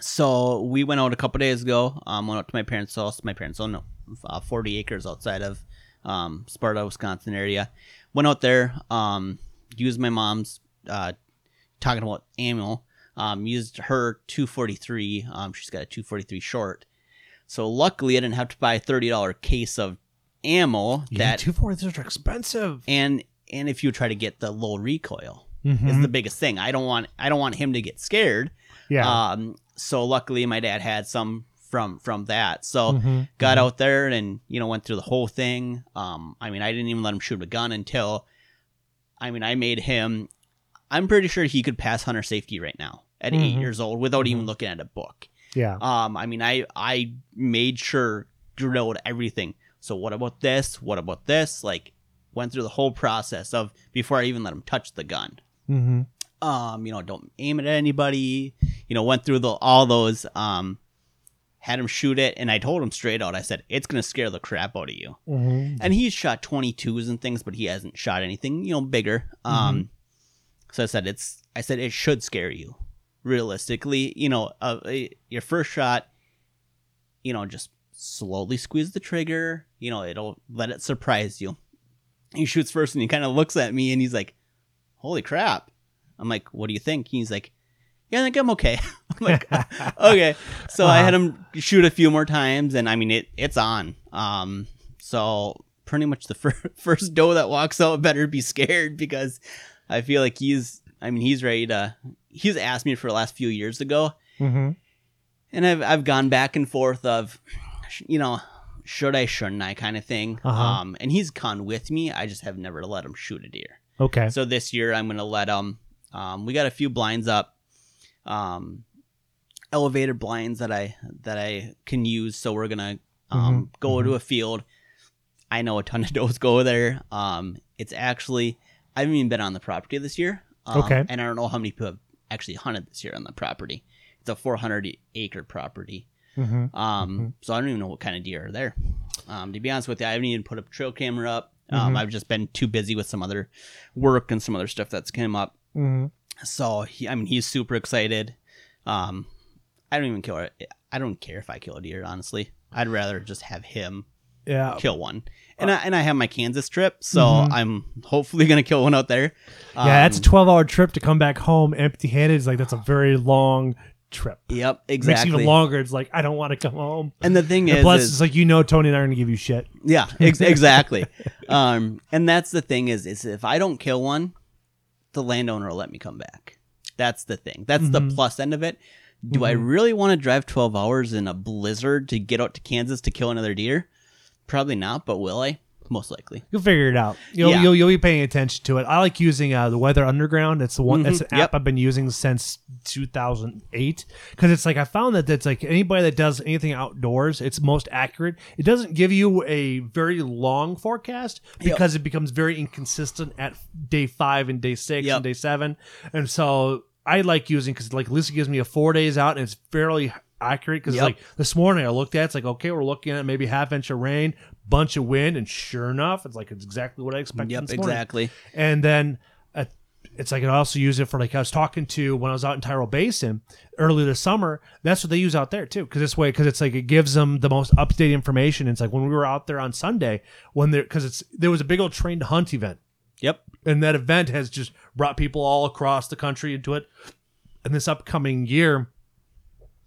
so we went out a couple days ago. Um, went out to my parents' house. My parents own uh, forty acres outside of um Sparta, Wisconsin area. Went out there. Um, used my mom's uh talking about ammo. Um, used her 243. Um, she's got a 243 short. So luckily, I didn't have to buy a thirty dollar case of ammo. Yeah, that two forty threes are expensive. and and if you try to get the low recoil, is Mhm. the biggest thing. I don't want I don't want him to get scared. yeah. Um. So luckily, my dad had some from from that. So Mhm. got out there and you know went through the whole thing. Um. I mean, I didn't even let him shoot a gun until. I mean, I made him. I'm pretty sure he could pass hunter safety right now at eight Mhm. years old without even Mhm. looking at a book. Yeah. Um, I mean, I I made sure drilled everything. So what about this? What about this? Like, went through the whole process of before I even let him touch the gun. Mm-hmm. Um, you know, don't aim it at anybody. You know, went through the all those. Um, had him shoot it, and I told him straight out. I said it's gonna scare the crap out of you. Mm-hmm. And he's shot 22s and things, but he hasn't shot anything, you know, bigger. Um, so I said it's. I said it should scare you. Realistically, you know, uh, your first shot, you know, just slowly squeeze the trigger. You know, it'll let it surprise you. He shoots first, and he kind of looks at me, and he's like, "Holy crap!" I'm like, "What do you think?" He's like, "Yeah, I think I'm okay." I'm like, okay. So I had him shoot a few more times, and I mean, it it's on. Um, so pretty much the fir- first doe that walks out better be scared because I feel like he's. I mean, he's ready to. He's asked me for the last few years ago, Mm-hmm. and I've I've gone back and forth of, you know, should I, shouldn't I, kind of thing. Uh-huh. Um, and he's gone with me. I just have never let him shoot a deer. Okay. So this year I'm gonna let him. Um, we got a few blinds up, um, elevated blinds that I that I can use. So we're gonna um, Mhm, go to a field. I know a ton of does go there. Um, it's actually I haven't even been on the property this year. Um, Okay. And I don't know how many people have actually hunted this year on the property. It's a 400 acre property. Mm-hmm. Um, so I don't even know what kind of deer are there. Um, to be honest with you, I haven't even put a trail camera up. Um, Mhm. I've just been too busy with some other work and some other stuff that's come up. Mm-hmm. So he, I mean, he's super excited. Um, I don't even care. I don't care if I kill a deer. Honestly, I'd rather just have him Yeah. kill one. And I and I have my Kansas trip, so Mhm. I'm hopefully gonna kill one out there. yeah, that's a Um, 12 hour trip to come back home empty handed. It's like, that's a very long trip. Yep, It exactly. Makes it even longer. It's like, I don't want to come home. And the thing And is, plus, is it's like, you know, Tony and I are going to give you shit. Yeah, ex- exactly. um, and that's the thing is, is if I don't kill one, the landowner will let me come back. That's the thing. That's the Mhm. plus end of it. Do I Mhm. really want to drive 12 hours in a blizzard to get out to Kansas to kill another deer? Probably not, but will I? most likely. You'll figure it out. You'll, Yeah. you'll you'll be paying attention to it. I like using uh, the Weather Underground. It's the one. That's an. Yep. app I've been using since 2008 because it's like I found that that's like anybody that does anything outdoors, it's most accurate. It doesn't give you a very long forecast Yep. because it becomes very inconsistent at day five and day six Yep. and day seven, and so I like using because like at least it gives me a four days out and it's fairly accurate because Yep. like this morning I looked at it, it's like okay we're looking at maybe half inch of rain, bunch of wind, and sure enough it's like it's exactly what I expected. Yep, exactly. And then uh, it's like I also use it for like I was talking to when I was out in Tyrrell Basin earlier this summer. That's what they use out there too, because this way, because it's like it gives them the most up to date information. It's like when we were out there on Sunday when there because it's there was a big old train to hunt event, Yep. and that event has just brought people all across the country into it. And this upcoming year,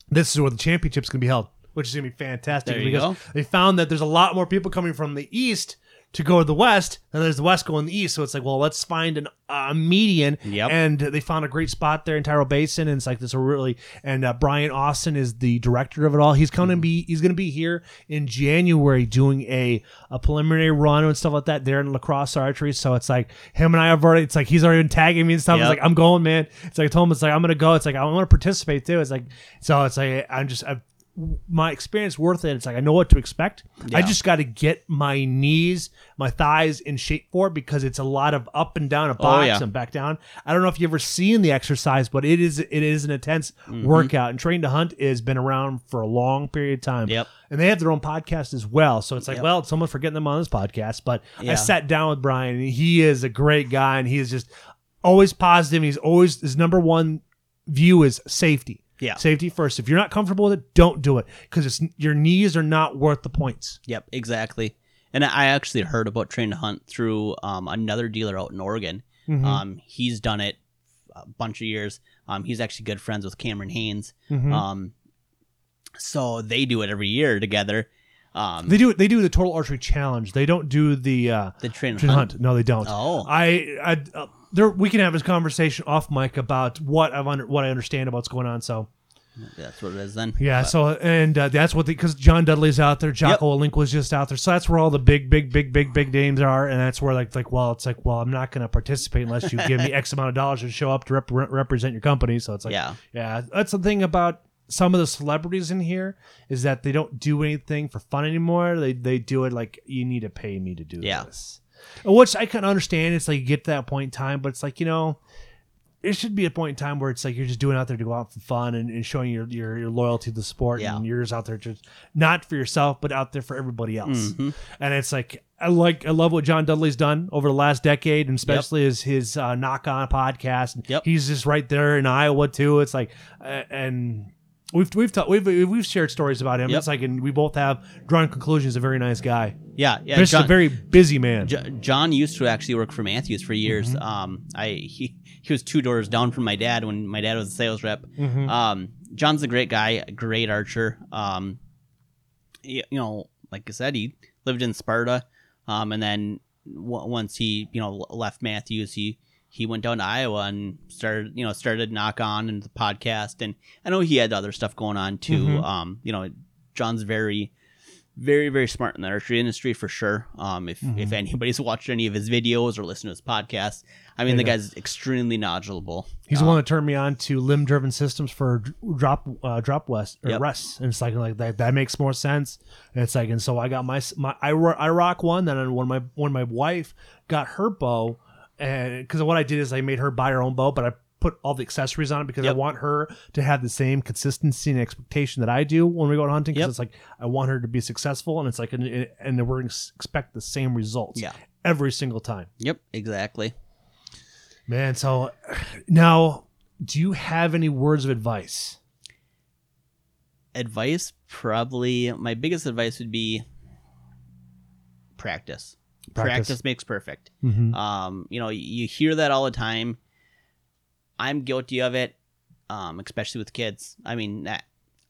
this is where the championship's gonna be held, which is gonna be fantastic There you because go. they found that there's a lot more people coming from the east to go to the west than there's the west going the east. So it's like, well, let's find an a median. Yep. And they found a great spot there in Tyrrell Basin, and it's like this really. And uh, Brian Austin is the director of it all. He's going to be he's going to be here in January doing a a preliminary run and stuff like that there in La Crosse archery. So it's like him and I have already. It's like he's already been tagging me and stuff. It's Yep. like I'm going, man. It's like I told him it's like I'm gonna go. It's like I want to participate too. It's like so. It's like I'm just. i my experience worth it. It's like I know what to expect. I just got to get my knees, my thighs in shape for it because it's a lot of up and down a Oh, box yeah. and back down. I don't know if you ever seen the exercise, but it is it is an intense Mm-hmm. workout. And Train to Hunt has been around for a long period of time. Yep. And they have their own podcast as well. So it's like, Yep. well, it's almost for getting them on this podcast. But I sat down with Brian. And he is a great guy, and he is just always positive. And he's always his number one view is safety. Yeah. Safety first. If you're not comfortable with it, don't do it because it's your knees are not worth the points. Yep, exactly. And I actually heard about Train to Hunt through um, another dealer out in Oregon. Mm-hmm. Um, he's done it a bunch of years. Um, he's actually good friends with Cameron Hanes. Mhm. Um, so they do it every year together. Um, They do it they do the total archery challenge. They don't do the uh, the Train Train Hunt. hunt. No, they don't. Oh, I, I uh, there we can have this conversation off mic about what I've under, what I understand about what's going on. So that's what it is then. yeah, But- so and uh, that's what because John Dudley's out there, Jocko Willink was just out there, so that's where all the big, big, big, big, big names are, and that's where like like well, it's like well, I'm not going to participate unless you give me X amount of dollars to show up to rep- represent your company. So it's like yeah, Yeah, that's the thing about some of the celebrities in here is that they don't do anything for fun anymore. They they do it like you need to pay me to do Yeah. this. Which I can understand. It's like you get to that point in time, but it's like you know, it should be a point in time where it's like you're just doing out there to go out for fun and, and showing your, your your loyalty to the sport, Yeah. and you're just out there just not for yourself, but out there for everybody else. Mhm. And it's like I like I love what John Dudley's done over the last decade, and especially his his uh, Nock On podcast. Yep. He's just right there in Iowa too. It's like uh, and. We've we've, ta- we've we've shared stories about him. Yep. It's like, and we both have drawn conclusions. A very nice guy. yeah, yeah. Just a very busy man. Jo- John used to actually work for Mathews for years. Mm-hmm. Um, I he he was two doors down from my dad when my dad was a sales rep. Mhm. Um, John's a great guy, a great archer. Um, y- you know, like I said, he lived in Sparta, um, and then w- once he you know left Mathews, he he went down to Iowa and started you know started Nock On and the podcast, and I know he had other stuff going on too. Mhm. Um, you know, John's very very very smart in the archery industry for sure. Um, if if anybody's watched any of his videos or listened to his podcast, I mean Mm-hmm. There the guy's extremely knowledgeable. He's the Um, one that turned me on to limb driven systems for drop uh, drop west or Yep. rest, and it's like like that that makes more sense. And it's like, and so I got my my I, ro- I rock one. Then when my when my wife got her bow, and because what I did is I made her buy her own bow, but I put all the accessories on it because I want her to have the same consistency and expectation that I do when we go out hunting. Because Yep. it's like I want her to be successful, and it's like and, and we're going to expect the same results Yeah. every single time. Yep, exactly. Man, so now, do you have any words of advice? advice probably my biggest advice would be practice practice, Practice. makes perfect Mm-hmm. um you know you hear that all the time i'm guilty of it um especially with kids i mean I-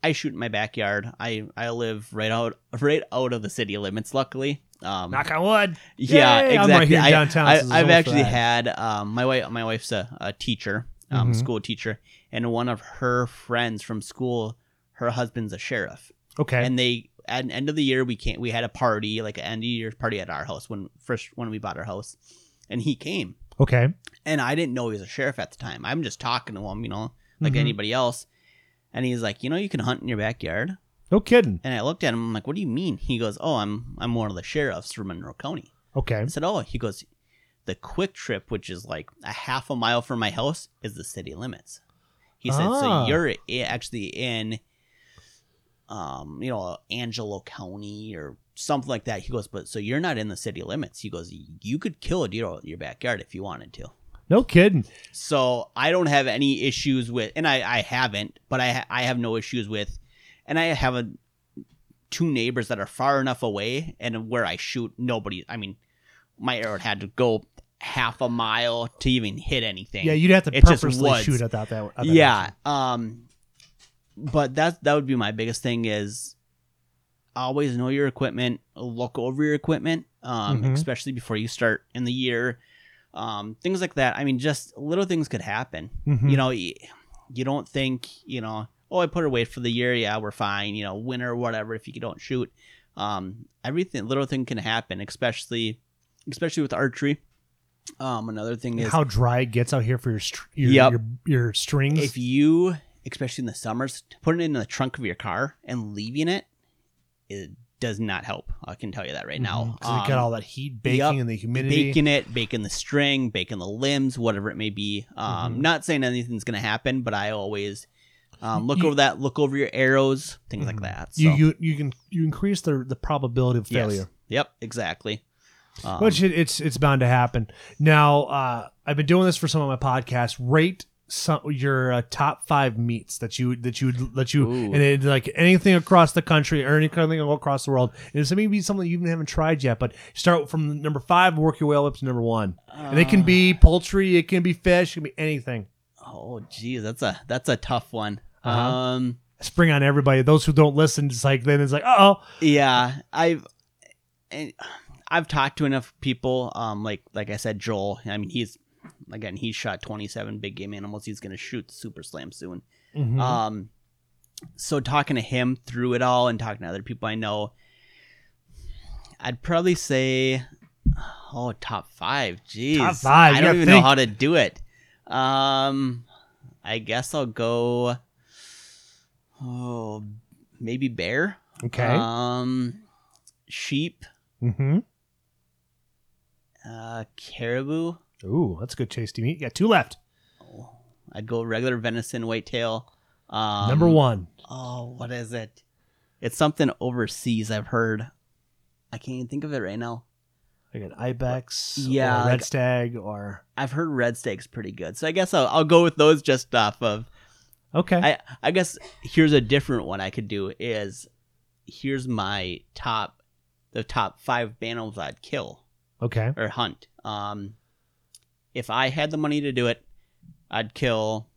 i shoot in my backyard i i live right out right out of the city limits luckily um Knock on wood. yeah Yay! I'm exactly right I- downtown, I, so there's i've almost actually had um my wife my wife's a, a teacher um Mhm. school teacher and one of her friends from school her husband's a sheriff Okay. and they at the end of the year we can't we had a party like an end of year party at our house when first when we bought our house, and he came Okay. and I didn't know he was a sheriff at the time. I'm just talking to him, you know, like Mhm. anybody else. And he's like, you know, you can hunt in your backyard. No kidding. And I looked at him. I'm like, what do you mean? He goes, oh, I'm I'm one of the sheriffs from Monroe County. Okay. I said, oh, he goes, the quick trip, which is like a half a mile from my house, is the city limits. He said, Ah. so you're actually in, um, you know, Angelo County or something like that. He goes, but so you're not in the city limits. He goes, you could kill a deer in your backyard if you wanted to. No kidding. So I don't have any issues with, and I, I haven't, but I I have no issues with, and I have a two neighbors that are far enough away, and where I shoot, nobody. I mean, my arrow had to go half a mile to even hit anything. Yeah, you'd have to just purposely shoot at that. that, at that yeah. Um, but that that would be my biggest thing is always know your equipment, look over your equipment, um, Mhm. especially before you start in the year. Um, things like that. I mean, just little things could happen. Mhm. You know, you, you don't think, you know, oh, I put away for the year. Yeah, we're fine. You know, winter whatever. If you don't shoot, um, everything, little thing can happen, especially, especially with archery. Um, another thing is how dry it gets out here for your str- your, Yep. your your strings. if you, especially in the summers, putting it in the trunk of your car and leaving it, it does not help. I can tell you that right now. because it got Um, all that heat baking yep. and the humidity. baking it, baking the string, baking the limbs, whatever it may be. Um, Mhm. Not saying anything's going to happen, but I always um, look You- over that, look over your arrows, things like Mhm. that. So, You you you can you increase the the probability of yes. failure. Yep, exactly. Um, Which it, it's it's bound to happen. Now, uh, I've been doing this for some of my podcasts. Rate some your uh, top five meats that you that you that you Ooh. and it, like anything across the country or anything across the world. And it's maybe something you even haven't tried yet, but start from number five, work your way up to number one. and it can be poultry, it can be fish, it can be anything. oh, geez, that's a that's a tough one. Uh-huh. Um, Spring on everybody. Those who don't listen, it's like then it's like, oh, yeah, I've and I've talked to enough people. Um, like like I said, Joel. I mean, he's again he's shot twenty seven big game animals. He's gonna shoot Super Slam soon. Mhm. Um, so talking to him through it all and talking to other people I know, I'd probably say, oh, top five. Jeez, Top five, I don't even know how to do it. Um, I guess I'll go. Oh, maybe bear. okay. Um, sheep. mm-hmm. Uh, caribou. Ooh, that's a good tasty meat. You got two left. I'd go regular venison, whitetail. Um, Number one. Oh, what is it? It's something overseas. I've heard. I can't even think of it right now. Like an ibex, Yeah, or red like- stag, or I've heard red steak's pretty good, so I guess I'll, I'll go with those just off of. okay. I I guess here's a different one I could do is here's my top the top five animals I'd kill okay. or hunt. Um, if I had the money to do it, I'd kill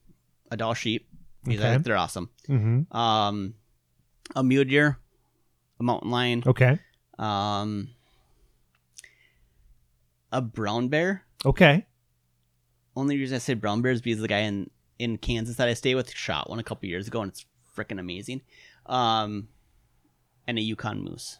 a Dall sheep because I Okay. think they're awesome. Mm-hmm. Um, a mule deer, a mountain lion, Okay. um, a brown bear. Okay. Only reason I say brown bear is because the guy in in Kansas that I stay with shot one a couple years ago, and it's freaking amazing. Um, and a Yukon moose.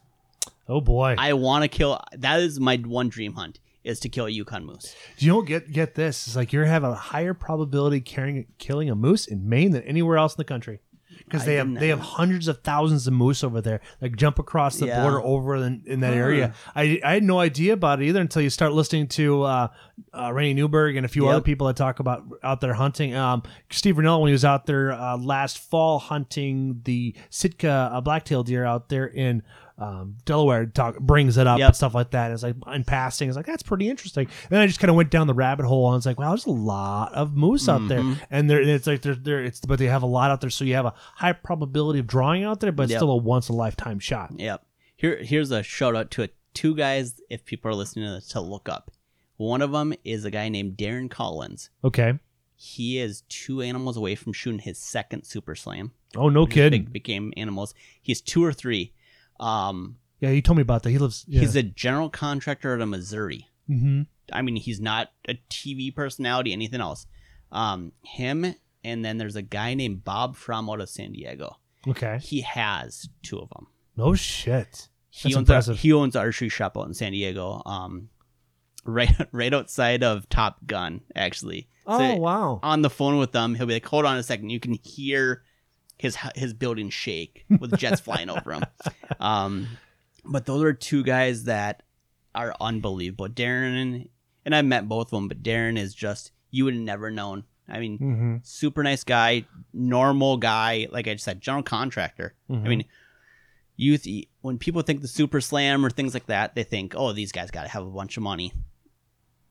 Oh boy. I want to kill. That is my one dream hunt is to kill a Yukon moose. You don't get get this? It's like you have a higher probability carrying killing a moose in Maine than anywhere else in the country. Because they have they have hundreds of thousands of moose over there, like jump across the Yeah. border over in, in that Huh. area. I, I had no idea about it either until you start listening to uh, uh, Randy Newberg and a few Yep. other people that talk about out there hunting. Um, Steve Rinella when he was out there uh, last fall hunting the Sitka uh, blacktail deer out there in um, Delaware, talk brings it up Yep. and stuff like that. It's like in passing, it's like that's pretty interesting. And then I just kind of went down the rabbit hole and it's like, wow, there's a lot of moose out there, Mhm. and there it's like they're there. It's but they have a lot out there, so you have a high probability of drawing out there, but it's Yep. still a once a lifetime shot. Yep. Here, here's a shout out to two guys. If people are listening to this, to look up. One of them is a guy named Darren Collins. Okay. He is two animals away from shooting his second Super Slam. Oh no, which is kidding. Big, big game animals. He's two or three. Um, Yeah, you told me about that. He lives. Yeah. He's a general contractor out of Missouri. mm-hmm. I mean, he's not a TV personality, anything else. Um, him, and then there's a guy named Bob From out of San Diego. Okay. He has two of them. No shit. He That's owns a, impressive. he owns archery shop out in San Diego. Um, right right outside of Top Gun, actually. So oh wow. on the phone with them, he'll be like, "Hold on a second. You can hear his his building shake with jets flying over him." Um, but those are two guys that are unbelievable. Darren and I've met both of them, but Darren is just you would have never known. I mean, Mm-hmm. super nice guy, normal guy. Like I just said, general contractor. Mm-hmm. I mean, youth. When people think the Super Slam or things like that, they think, "Oh, these guys got to have a bunch of money."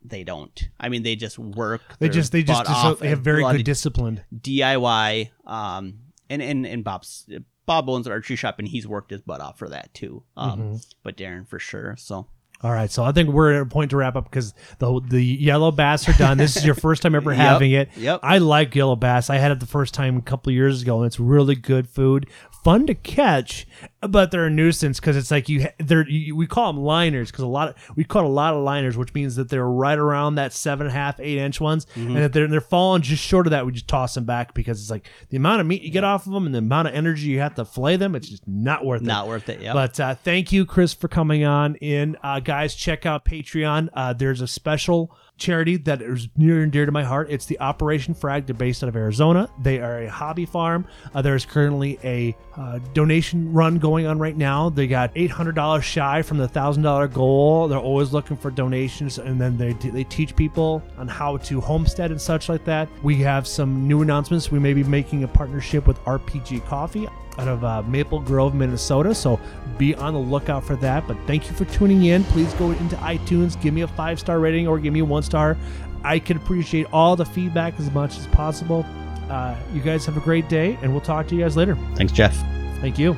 They don't. I mean, they just work. They just they just they have very good discipline. DIY. Um, and and and Bob's Bob owns an archery shop, and he's worked his butt off for that too. Um, Mm-hmm. but Darren for sure. So All right, so I think we're at a point to wrap up because the the yellow bass are done. This is your first time ever Yep, having it. yep. I like yellow bass. I had it the first time a couple of years ago, and it's really good food, fun to catch, but they're a nuisance because it's like you they're you, we call them liners because a lot of we caught a lot of liners, which means that they're right around that seven and a half, eight inch ones, Mm-hmm. and if they're they're falling just short of that, we just toss them back because it's like the amount of meat you get off of them and the amount of energy you have to flay them, it's just not worth it. not worth it. Yep. But uh, thank you, Chris, for coming on in. Uh, guys, check out Patreon. Uh, there's a special charity that is near and dear to my heart. It's the Operation Frag. They're based out of Arizona. They are a hobby farm. Uh, there's currently a uh, donation run going on right now. They got $800 shy from the $1,000 goal. They're always looking for donations, and then they, they teach people on how to homestead and such like that. We have some new announcements. We may be making a partnership with RPG Coffee out of uh, Maple Grove, Minnesota. So be on the lookout for that. But thank you for tuning in. Please go into iTunes, give me a five star rating or give me a one star. I can appreciate all the feedback as much as possible. Uh, you guys have a great day, and we'll talk to you guys later. Thanks, Jeff. Thank you.